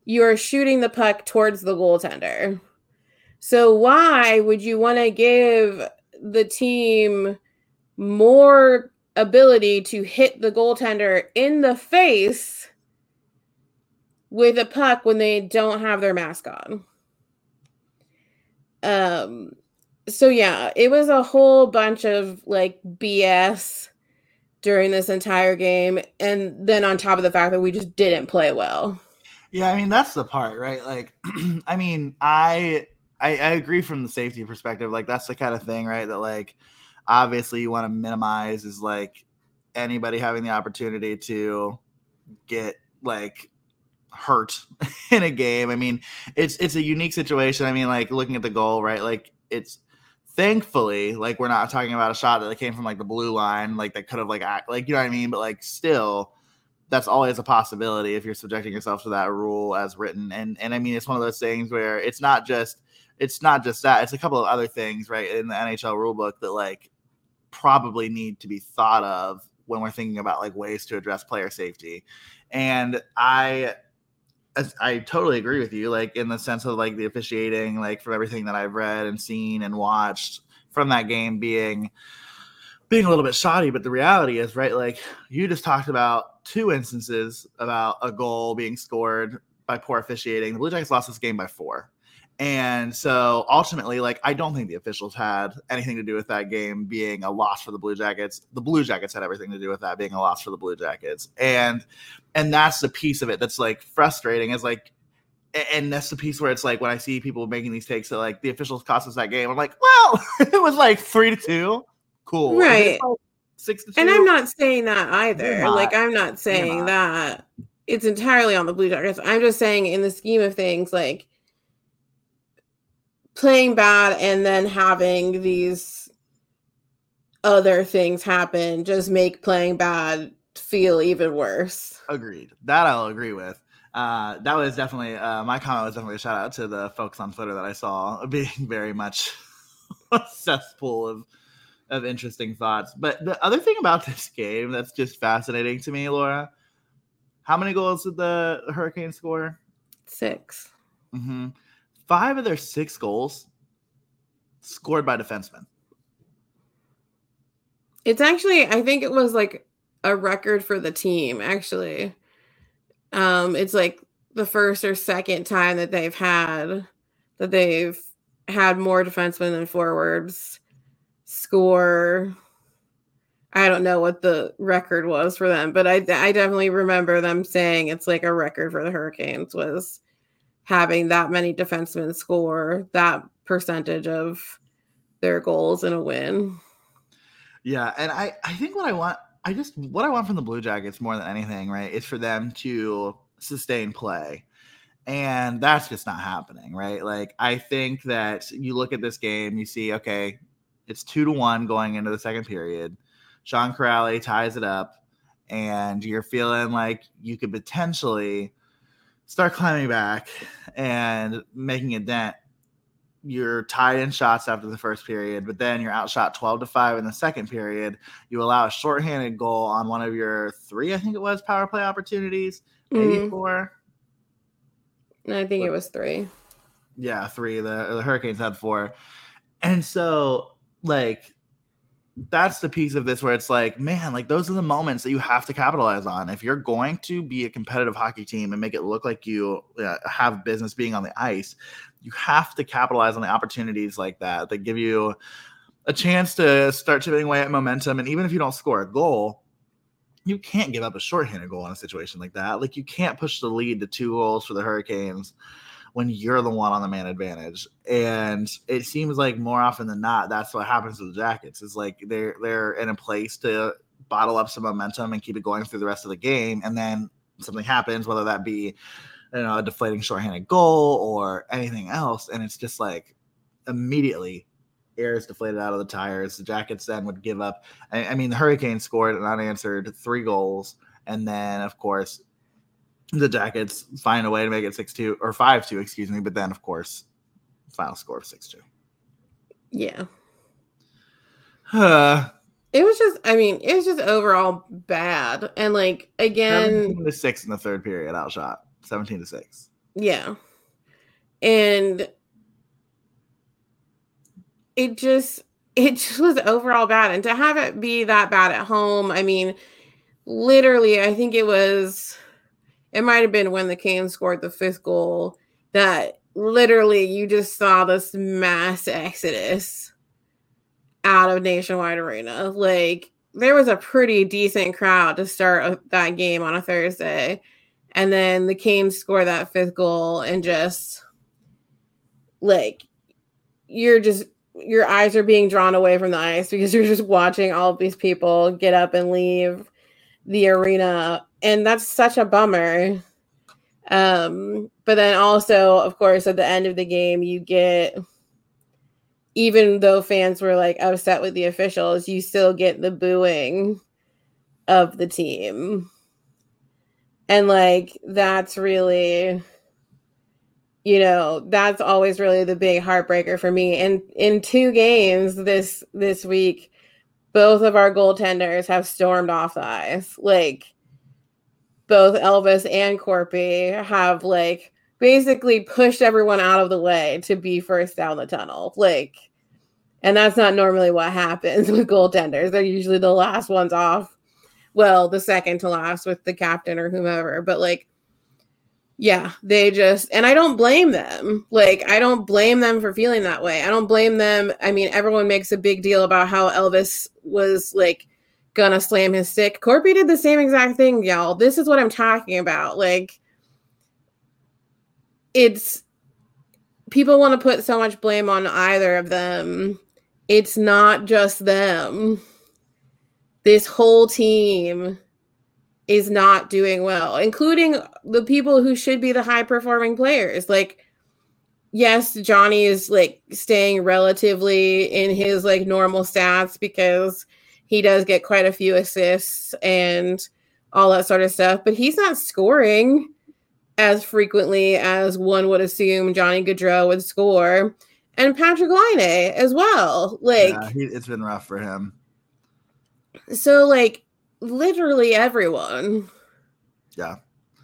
[SPEAKER 2] you are shooting the puck towards the goaltender. So why would you want to give the team more ability to hit the goaltender in the face with a puck when they don't have their mask on? Um so yeah, it was a whole bunch of like BS during this entire game and then on top of the fact that we just didn't play well.
[SPEAKER 1] Yeah, I mean that's the part, right? Like, (clears throat) I mean, I, I I agree from the safety perspective. Like that's the kind of thing, right? That like obviously you want to minimize is like anybody having the opportunity to get like hurt (laughs) in a game. I mean, it's it's a unique situation. I mean, like looking at the goal, right? Like it's thankfully like we're not talking about a shot that came from like the blue line, like that could have like act like you know what I mean, but like still that's always a possibility if you're subjecting yourself to that rule as written. And and I mean, it's one of those things where it's not just it's not just that; it's a couple of other things, right, in the NHL rulebook that like probably need to be thought of when we're thinking about like ways to address player safety. And I I totally agree with you, like in the sense of like the officiating, like from everything that I've read and seen and watched from that game being being a little bit shoddy. But the reality is, right, like you just talked about two instances about a goal being scored by poor officiating. The Blue Jackets lost this game by four. And so ultimately, like, I don't think the officials had anything to do with that game being a loss for the Blue Jackets. The Blue Jackets had everything to do with that being a loss for the Blue Jackets. And and that's the piece of it that's like frustrating is like and that's the piece where it's like when I see people making these takes that like the officials cost us that game, I'm like, well, (laughs) it was like three to two, cool,
[SPEAKER 2] right?
[SPEAKER 1] Like six to two,
[SPEAKER 2] and I'm not saying that either.
[SPEAKER 1] You're
[SPEAKER 2] Like. I'm not saying
[SPEAKER 1] not.
[SPEAKER 2] that it's entirely on the Blue Jackets. I'm just saying in the scheme of things, like playing bad and then having these other things happen just make playing bad feel even worse.
[SPEAKER 1] Agreed. That I'll agree with. Uh, that was definitely uh, my comment was definitely a shout out to the folks on Twitter that I saw (laughs) being very much (laughs) a cesspool of of interesting thoughts. But the other thing about (laughs) this game that's just fascinating to me, Laura, how many goals did the Hurricane score?
[SPEAKER 2] 6
[SPEAKER 1] hmm Five of their six goals scored by defensemen.
[SPEAKER 2] It's actually, I think it was like a record for the team, actually. Um, it's like the first or second time that they've had that they've had more defensemen than forwards score. I don't know what the record was for them, but I, I definitely remember them saying it's like a record for the Hurricanes was having that many defensemen score that percentage of their goals in a win.
[SPEAKER 1] Yeah, and I I think what I want I just what I want from the Blue Jackets more than anything, right, is for them to sustain play. And that's just not happening, right? Like I think that you look at this game, you see, okay, it's two to one going into the second period. Sean Kuraly ties it up, and you're feeling like you could potentially start climbing back and making a dent you're tied in shots after the first period, but then you're outshot 12 to 5 in the second period. You allow a shorthanded goal on one of your three, I think it was, power play opportunities, maybe
[SPEAKER 2] Mhm.
[SPEAKER 1] four.
[SPEAKER 2] I think it was three.
[SPEAKER 1] Yeah, three. The, the Hurricanes had four. And so, like, that's the piece of this where it's like, man, like those are the moments that you have to capitalize on. If you're going to be a competitive hockey team and make it look like you uh, have business being on the ice, you have to capitalize on the opportunities like that that give you a chance to start chipping away at momentum. And even if you don't score a goal, you can't give up a shorthanded goal in a situation like that. Like you can't push the lead to two goals for the Hurricanes when you're the one on the man advantage. And it seems like more often than not, that's what happens to the Jackets. Is like they're they're in a place to bottle up some momentum and keep it going through the rest of the game, and then something happens, whether that be you know a deflating shorthanded goal or anything else, and it's just like immediately air is deflated out of the tires. The Jackets then would give up. I, I mean, the Hurricanes scored an unanswered three goals, and then of course the Jackets find a way to make it six two or five two, excuse me. But then of course, final score of six two.
[SPEAKER 2] Yeah.
[SPEAKER 1] Uh, (sighs)
[SPEAKER 2] It was just, I mean, it was just overall bad. And like, again,
[SPEAKER 1] 17 to six in the third period, outshot. Seventeen to six.
[SPEAKER 2] yeah. And it just, it just was overall bad. And to have it be that bad at home, I mean, literally, I think it was, it might have been when the Canes scored the fifth goal that literally you just saw this mass exodus out of Nationwide Arena. Like there was a pretty decent crowd to start that game on a Thursday. And then the Canes score that fifth goal and just like you're just your eyes are being drawn away from the ice because you're just watching all of these people get up and leave the arena and that's such a bummer. Um but then also of course at the end of the game you get even though fans were like upset with the officials you still get the booing of the team. And like that's really you know that's always really the big heartbreaker for me. And in two games this this week both of our goaltenders have stormed off the ice. Like both elvis and Korpi have like basically pushed everyone out of the way to be first down the tunnel. Like and that's not normally what happens (laughs) with goaltenders. They're usually the last ones off. Well the second to last with the captain or whomever. But like yeah they just and i don't blame them. Like i don't blame them for feeling that way. I don't blame them. I mean everyone makes a big deal about how elvis was like gonna slam his stick. Korpi did the same exact thing y'all. This is what i'm talking about. Like it's people want to put so much blame on either of them. It's not just them. This whole team is not doing well, including the people who should be the high performing players. Like, yes, Johnny is like staying relatively in his like normal stats because he does get quite a few assists and all that sort of stuff, but he's not scoring as frequently as one would assume Johnny Gaudreau would score. And Patrick Laine as well. Like yeah,
[SPEAKER 1] he, it's been rough for him.
[SPEAKER 2] So like literally everyone
[SPEAKER 1] yeah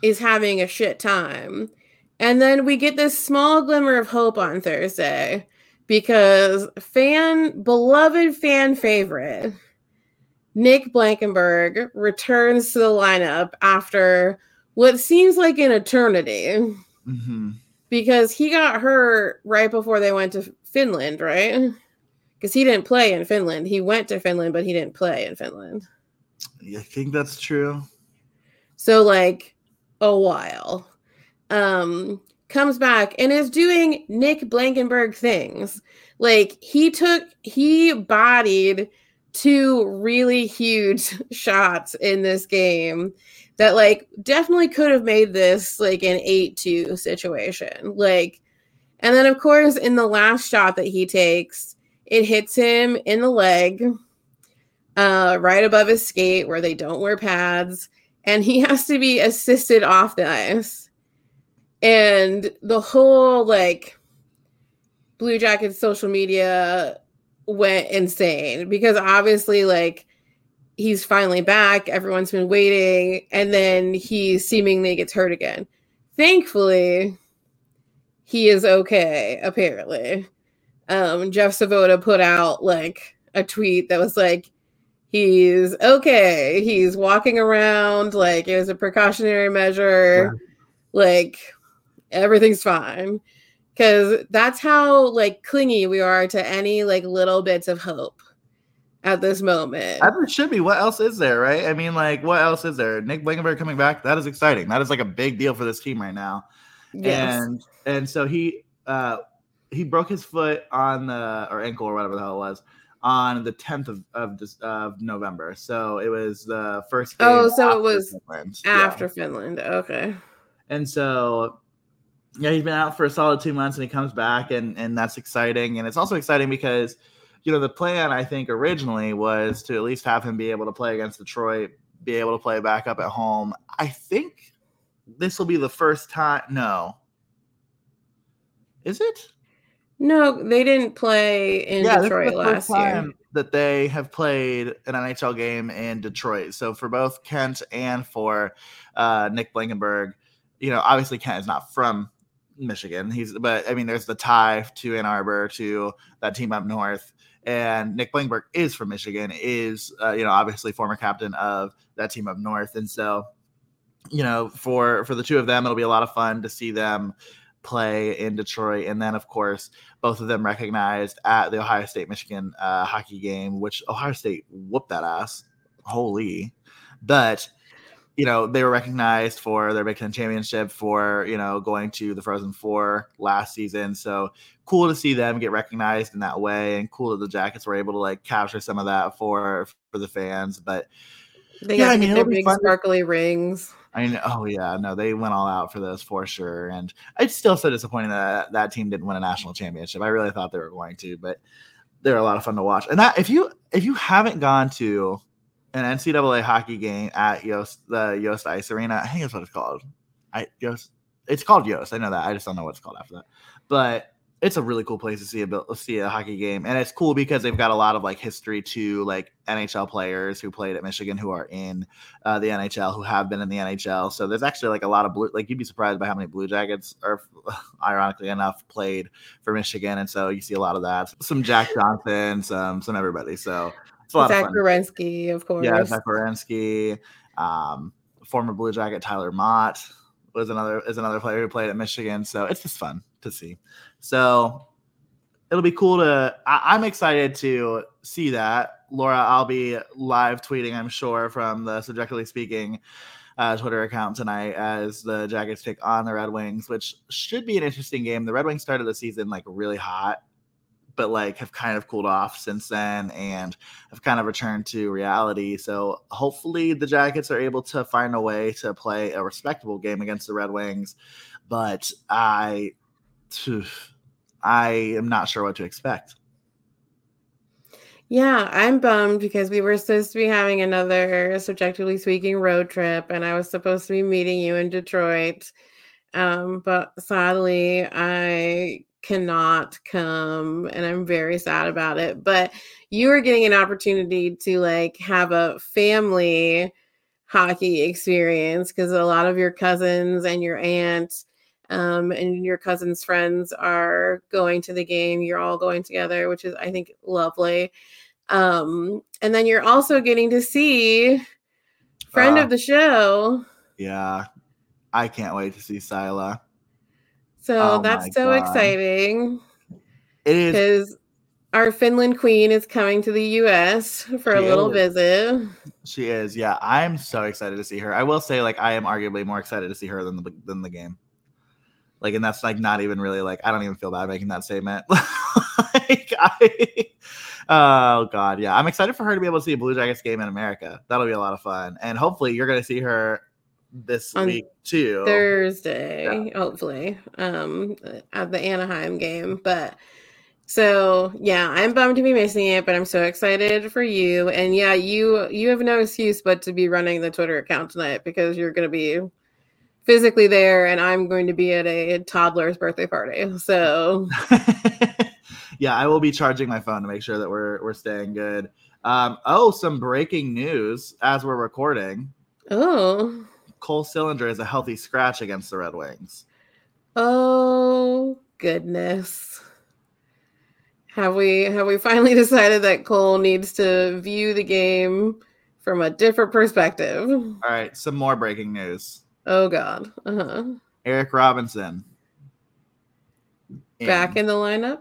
[SPEAKER 2] is having a shit time. And then we get this small glimmer of hope on Thursday because fan beloved fan favorite Nick Blankenburg returns to the lineup after what seems like an eternity.
[SPEAKER 1] Mm-hmm.
[SPEAKER 2] Because he got hurt right before they went to Finland, right? Because he didn't play in Finland. He went to Finland, but he didn't play in Finland.
[SPEAKER 1] I think that's true.
[SPEAKER 2] So, like, a while. Um, comes back and is doing Nick Blankenburg things. Like, he took, he bodied two really huge (laughs) shots in this game that like definitely could have made this like an 8-2 situation. Like and then of course in the last shot that he takes, it hits him in the leg uh right above his skate where they don't wear pads and he (laughs) has to be assisted off the ice. And the whole like Blue Jackets social media went insane because obviously like he's finally back everyone's been waiting and then he seemingly gets hurt again thankfully he is okay apparently um jeff Svoboda put out like a tweet that was like he's okay he's walking around like it was a precautionary measure yeah. like everything's fine because that's how like clingy we are to any like little bits of hope at this moment.
[SPEAKER 1] As it should be. What else is there, right? I mean, like, what else is there? Nick Blankenburg coming back, that is exciting. That is like a big deal for this team right now. Yes. And and so he uh he broke his foot on the or ankle or whatever the hell it was on the 10th of of, of November. So it was the first
[SPEAKER 2] oh, game. Oh, so it was Finland. after yeah. Finland. Okay.
[SPEAKER 1] And so yeah, he's been out for a solid two months and he comes back and and that's exciting. And it's also exciting because you know the plan I think originally was to at least have him be able to play against Detroit, be able to play back up at home. I think this will be the first time. No, is it?
[SPEAKER 2] No, they didn't play in yeah, Detroit last year.
[SPEAKER 1] That they have played an NHL game in Detroit. So for both Kent and for uh, Nick Blankenburg, you know, obviously Kent is not from Michigan. He's but I mean, there's the tie to Ann Arbor to that team up north. And Nick Blankenburg is from Michigan, is uh, you know obviously former captain of that team up north, and so you know for for the two of them, it'll be a lot of fun to see them play in Detroit, and then of course both of them recognized at the Ohio State Michigan uh, hockey game, which Ohio State whooped that ass, holy, but you know, they were recognized for their Big Ten championship for, you know, going to the Frozen Four last season. So cool to see them get recognized in that way and cool that the Jackets were able to like capture some of that for for the fans. But
[SPEAKER 2] they yeah, got I mean, their big sparkly rings.
[SPEAKER 1] I mean, oh yeah, no, they went all out for those for sure. And it's still so disappointing that that team didn't win a national championship. I really thought they were going to, but they're a lot of fun to watch. And that if you if you haven't gone to an NCAA hockey game at Yost the Yost Ice Arena. I think that's what it's called. I Yost. It's called Yost. I know that. I just don't know what it's called after that. But it's a really cool place to see a see a hockey game, and it's cool because they've got a lot of like history to like NHL players who played at Michigan who are in uh, the NHL who have been in the NHL. So there's actually like a lot of blue. Like you'd be surprised by how many Blue Jackets are, (laughs) ironically enough, played for Michigan, and so you see a lot of that. Some Jack Johnson, some some everybody. So
[SPEAKER 2] Zach Werenski, of course.
[SPEAKER 1] Yeah, Zach Werenski. Um, former Blue Jacket Tyler Motte was another is another player who played at Michigan. So it's just fun to see. So it'll be cool to. I, am excited to see that. Laura, I'll be live tweeting, I'm sure, from the subjectively speaking uh, Twitter account tonight as the Jackets take on the Red Wings, which should be an interesting game. The Red Wings started the season like really hot, but like have kind of cooled off since then and have kind of returned to reality. So hopefully the Jackets are able to find a way to play a respectable game against the Red Wings. But I, I am not sure what to expect.
[SPEAKER 2] Yeah, I'm bummed because we were supposed to be having another subjectively speaking road trip and I was supposed to be meeting you in Detroit. Um, but sadly, I cannot come and I'm very sad about it. But you are getting an opportunity to like have a family hockey experience because a lot of your cousins and your aunt um, and your cousin's friends are going to the game. You're all going together, which is, I think, lovely. Um, and then you're also getting to see friend uh, of the show.
[SPEAKER 1] Yeah, I can't wait to see Sila.
[SPEAKER 2] So oh that's so God. exciting.
[SPEAKER 1] It is
[SPEAKER 2] because our Finland queen is coming to the US for she a little is. visit.
[SPEAKER 1] She is, yeah. I'm so excited to see her. I will say, like, I am arguably more excited to see her than the than the game. Like, and that's like not even really like I don't even feel bad making that statement. (laughs) like, I, oh god, yeah, I'm excited for her to be able to see a Blue Jackets game in America. That'll be a lot of fun, and hopefully, you're going to see her this On week too.
[SPEAKER 2] Thursday, yeah. hopefully, um, at the Anaheim game. But so yeah, I'm bummed to be missing it, but I'm so excited for you. And yeah, you you have no excuse but to be running the Twitter account tonight because you're going to be physically there, and I'm going to be at a toddler's birthday party. So. (laughs)
[SPEAKER 1] yeah, I will be charging my phone to make sure that we're we're staying good. Um, oh, some breaking news as we're recording.
[SPEAKER 2] Oh.
[SPEAKER 1] Cole Sillinger is a healthy scratch against the Red Wings.
[SPEAKER 2] Oh goodness. Have we have we finally (laughs) decided that Cole needs to view the game from a different perspective? All
[SPEAKER 1] right, some more breaking news.
[SPEAKER 2] Oh god. Uh-huh.
[SPEAKER 1] Eric Robinson.
[SPEAKER 2] In. Back in the lineup?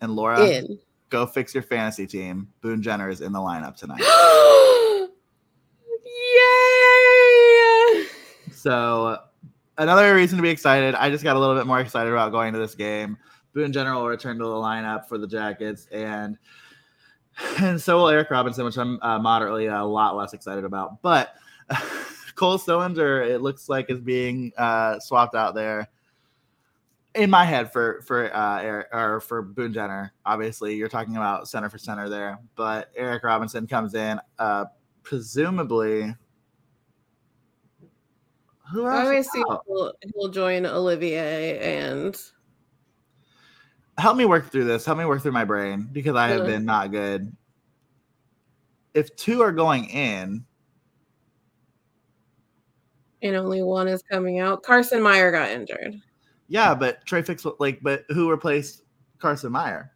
[SPEAKER 1] And Laura, in. go fix your fantasy team. Boone Jenner is in the lineup tonight. (gasps) Yay! So another reason to be excited. I just got a little bit more excited about going to this game. Boone Jenner will return to the lineup for the Jackets, and (sighs) and so will Eric Robinson, which I'm uh, moderately a lot less excited about. But (laughs) Cole Sillinger, it looks like, is being uh, swapped out there. In my head, for for uh, Eric, or for Boone Jenner, obviously you're talking about center for center there, but Eric Robinson comes in, uh, presumably
[SPEAKER 2] who else? Obviously, he'll, he'll join Olivier and.
[SPEAKER 1] Help me work through this. Help me work through my brain because I have been not good. If two are going in,
[SPEAKER 2] and only one is coming out, Carson Meyer got injured.
[SPEAKER 1] Yeah, but Trey Fix like, but who replaced Carson Meyer?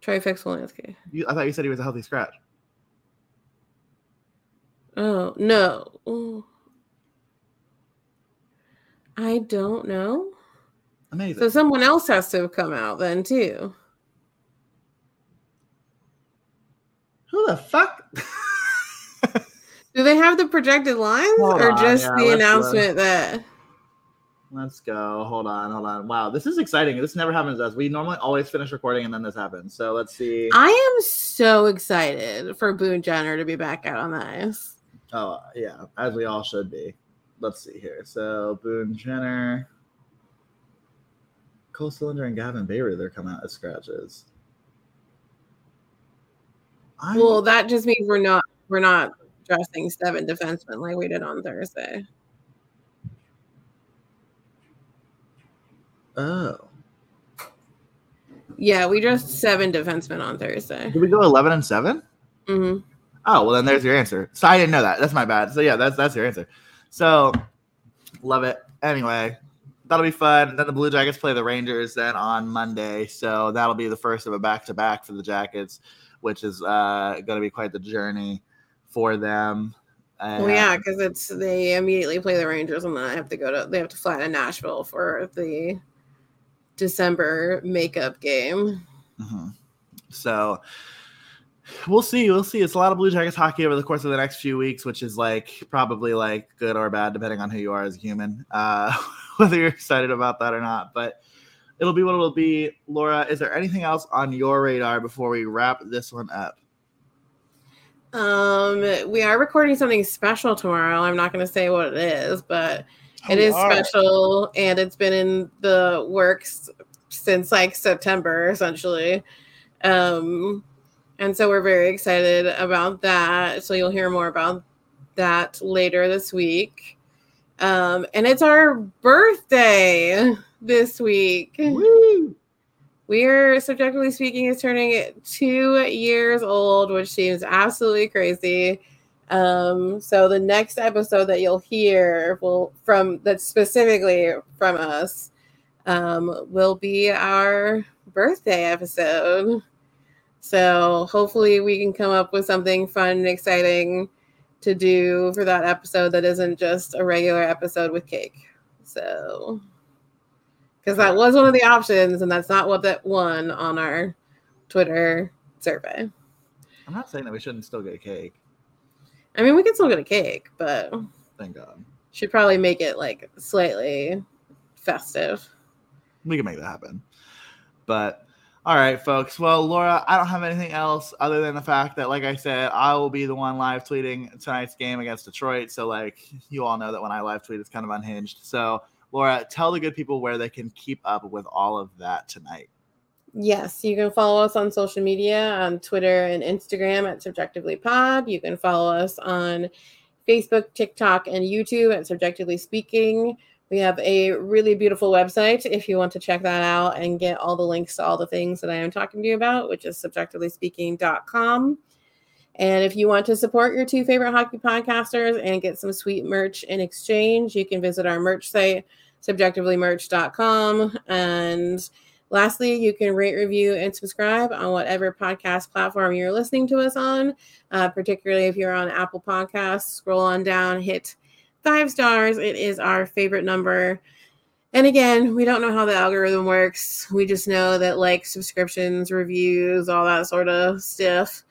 [SPEAKER 2] Trey Fix-Wolansky.
[SPEAKER 1] I thought you said he was a healthy scratch.
[SPEAKER 2] Oh no. Ooh. I don't know.
[SPEAKER 1] Amazing.
[SPEAKER 2] So someone else has to have come out then too.
[SPEAKER 1] Who the fuck? (laughs)
[SPEAKER 2] Do they have the projected lines hold or on, just yeah, the uh, announcement that?
[SPEAKER 1] Let's go. Hold on, hold on. Wow, this is exciting. This never happens to us. We normally always finish recording and then this happens. So let's see.
[SPEAKER 2] I am so excited for Boone Jenner to be back out on the ice.
[SPEAKER 1] Oh yeah, as we all should be let's see here. So Boone Jenner, Cole Sillinger, and Gavin Bayreuther, they're coming out as scratches.
[SPEAKER 2] I'm... Well, that just means we're not we're not dressing seven defensemen like we did on Thursday.
[SPEAKER 1] Oh.
[SPEAKER 2] Yeah, we dressed seven defensemen on Thursday.
[SPEAKER 1] Did we go eleven and 7
[SPEAKER 2] Mm-hmm.
[SPEAKER 1] Oh well, then there's your answer. So I didn't know that. That's my bad. So yeah, that's that's your answer. So love it. Anyway, that'll be fun. Then the Blue Jackets play the Rangers then on Monday. So that'll be the first of a back to back for the Jackets, which is uh, going to be quite the journey for them.
[SPEAKER 2] well, yeah, because it's they immediately play the Rangers and then I have to go to they have to fly to Nashville for the December makeup game.
[SPEAKER 1] Mm-hmm. So We'll see. We'll see. It's a lot of Blue Jackets hockey over the course of the next few weeks, which is like probably like good or bad, depending on who you are as a human, uh, (laughs) whether you're excited about that or not. But it'll be what it'll be. Laura, is there anything else on your radar before we wrap this one up?
[SPEAKER 2] Um, we are recording something special tomorrow. I'm not going to say what it is, but
[SPEAKER 1] Oh,
[SPEAKER 2] it is
[SPEAKER 1] are.
[SPEAKER 2] special and it's been in the works since like September essentially. Um and so we're very excited about that. So you'll hear more about that later this week. Um and it's our birthday this week.
[SPEAKER 1] Woo!
[SPEAKER 2] We are subjectively speaking is turning 2 years old, which seems absolutely crazy. Um, so the next episode that you'll hear will from that's specifically from us um, will be our birthday episode. So hopefully we can come up with something fun and exciting to do for that episode that isn't just a regular episode with cake. So because that was one of the options, and that's not what that won on our Twitter survey.
[SPEAKER 1] I'm not saying that we shouldn't still get a cake.
[SPEAKER 2] I mean, we can still get a cake, but
[SPEAKER 1] Thank God.
[SPEAKER 2] should probably make it like slightly festive.
[SPEAKER 1] We can make that happen. But all right, folks. Well, Laura, I don't have anything else other than the fact that, like I said, I will be the one live tweeting tonight's game against Detroit. So, like, you all know that when I live tweet, it's kind of unhinged. So, Laura, tell the good people where they can keep up with all of that tonight.
[SPEAKER 2] Yes, you can follow us on social media on Twitter and Instagram at Subjectively Pod. You can follow us on Facebook, TikTok, and YouTube at Subjectively Speaking. We have a really beautiful website if you want to check that out and get all the links to all the things that I am talking to you about, which is subjectivelyspeaking.com. And if you want to support your two favorite hockey podcasters and get some sweet merch in exchange, you can visit our merch site, subjectivelymerch.com. And lastly, you can rate, review, and subscribe on whatever podcast platform you're listening to us on, uh, particularly if you're on Apple Podcasts. Scroll on down, hit five stars. It is our favorite number. And again, we don't know how the algorithm works. We just know that like subscriptions, reviews, all that sort of stuff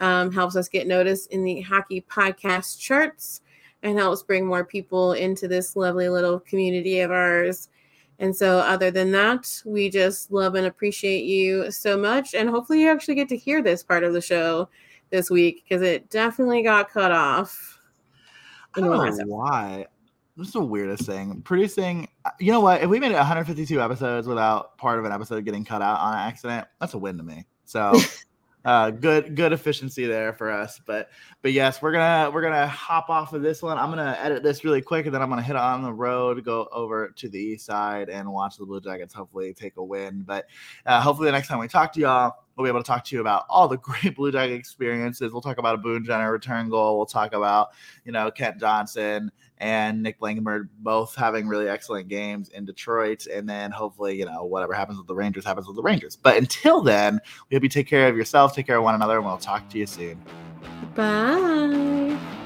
[SPEAKER 2] um, helps us get noticed in the hockey podcast charts and helps bring more people into this lovely little community of ours. And so, other than that, we just love and appreciate you so much. And hopefully, you actually get to hear this part of the show this week because it definitely got cut off.
[SPEAKER 1] I don't know why. This is the weirdest thing. Producing, you know what? If we made it 152 episodes without part of an episode getting cut out on accident, that's a win to me. So, (laughs) uh, good, good efficiency there for us. But, but yes, we're gonna we're gonna hop off of this one. I'm gonna edit this really quick, and then I'm gonna hit on the road, go over to the east side, and watch the Blue Jackets hopefully take a win. But uh, hopefully, the next time we talk to y'all, we'll be able to talk to you about all the (laughs) great Blue Jacket experiences. We'll talk about a Boone Jenner return goal. We'll talk about you know Kent Johnson and Nick Blankenburg both having really excellent games in Detroit. And then hopefully, you know, whatever happens with the Rangers happens with the Rangers. But until then, we hope you take care of yourself, take care of one another, and we'll talk to you soon.
[SPEAKER 2] Bye.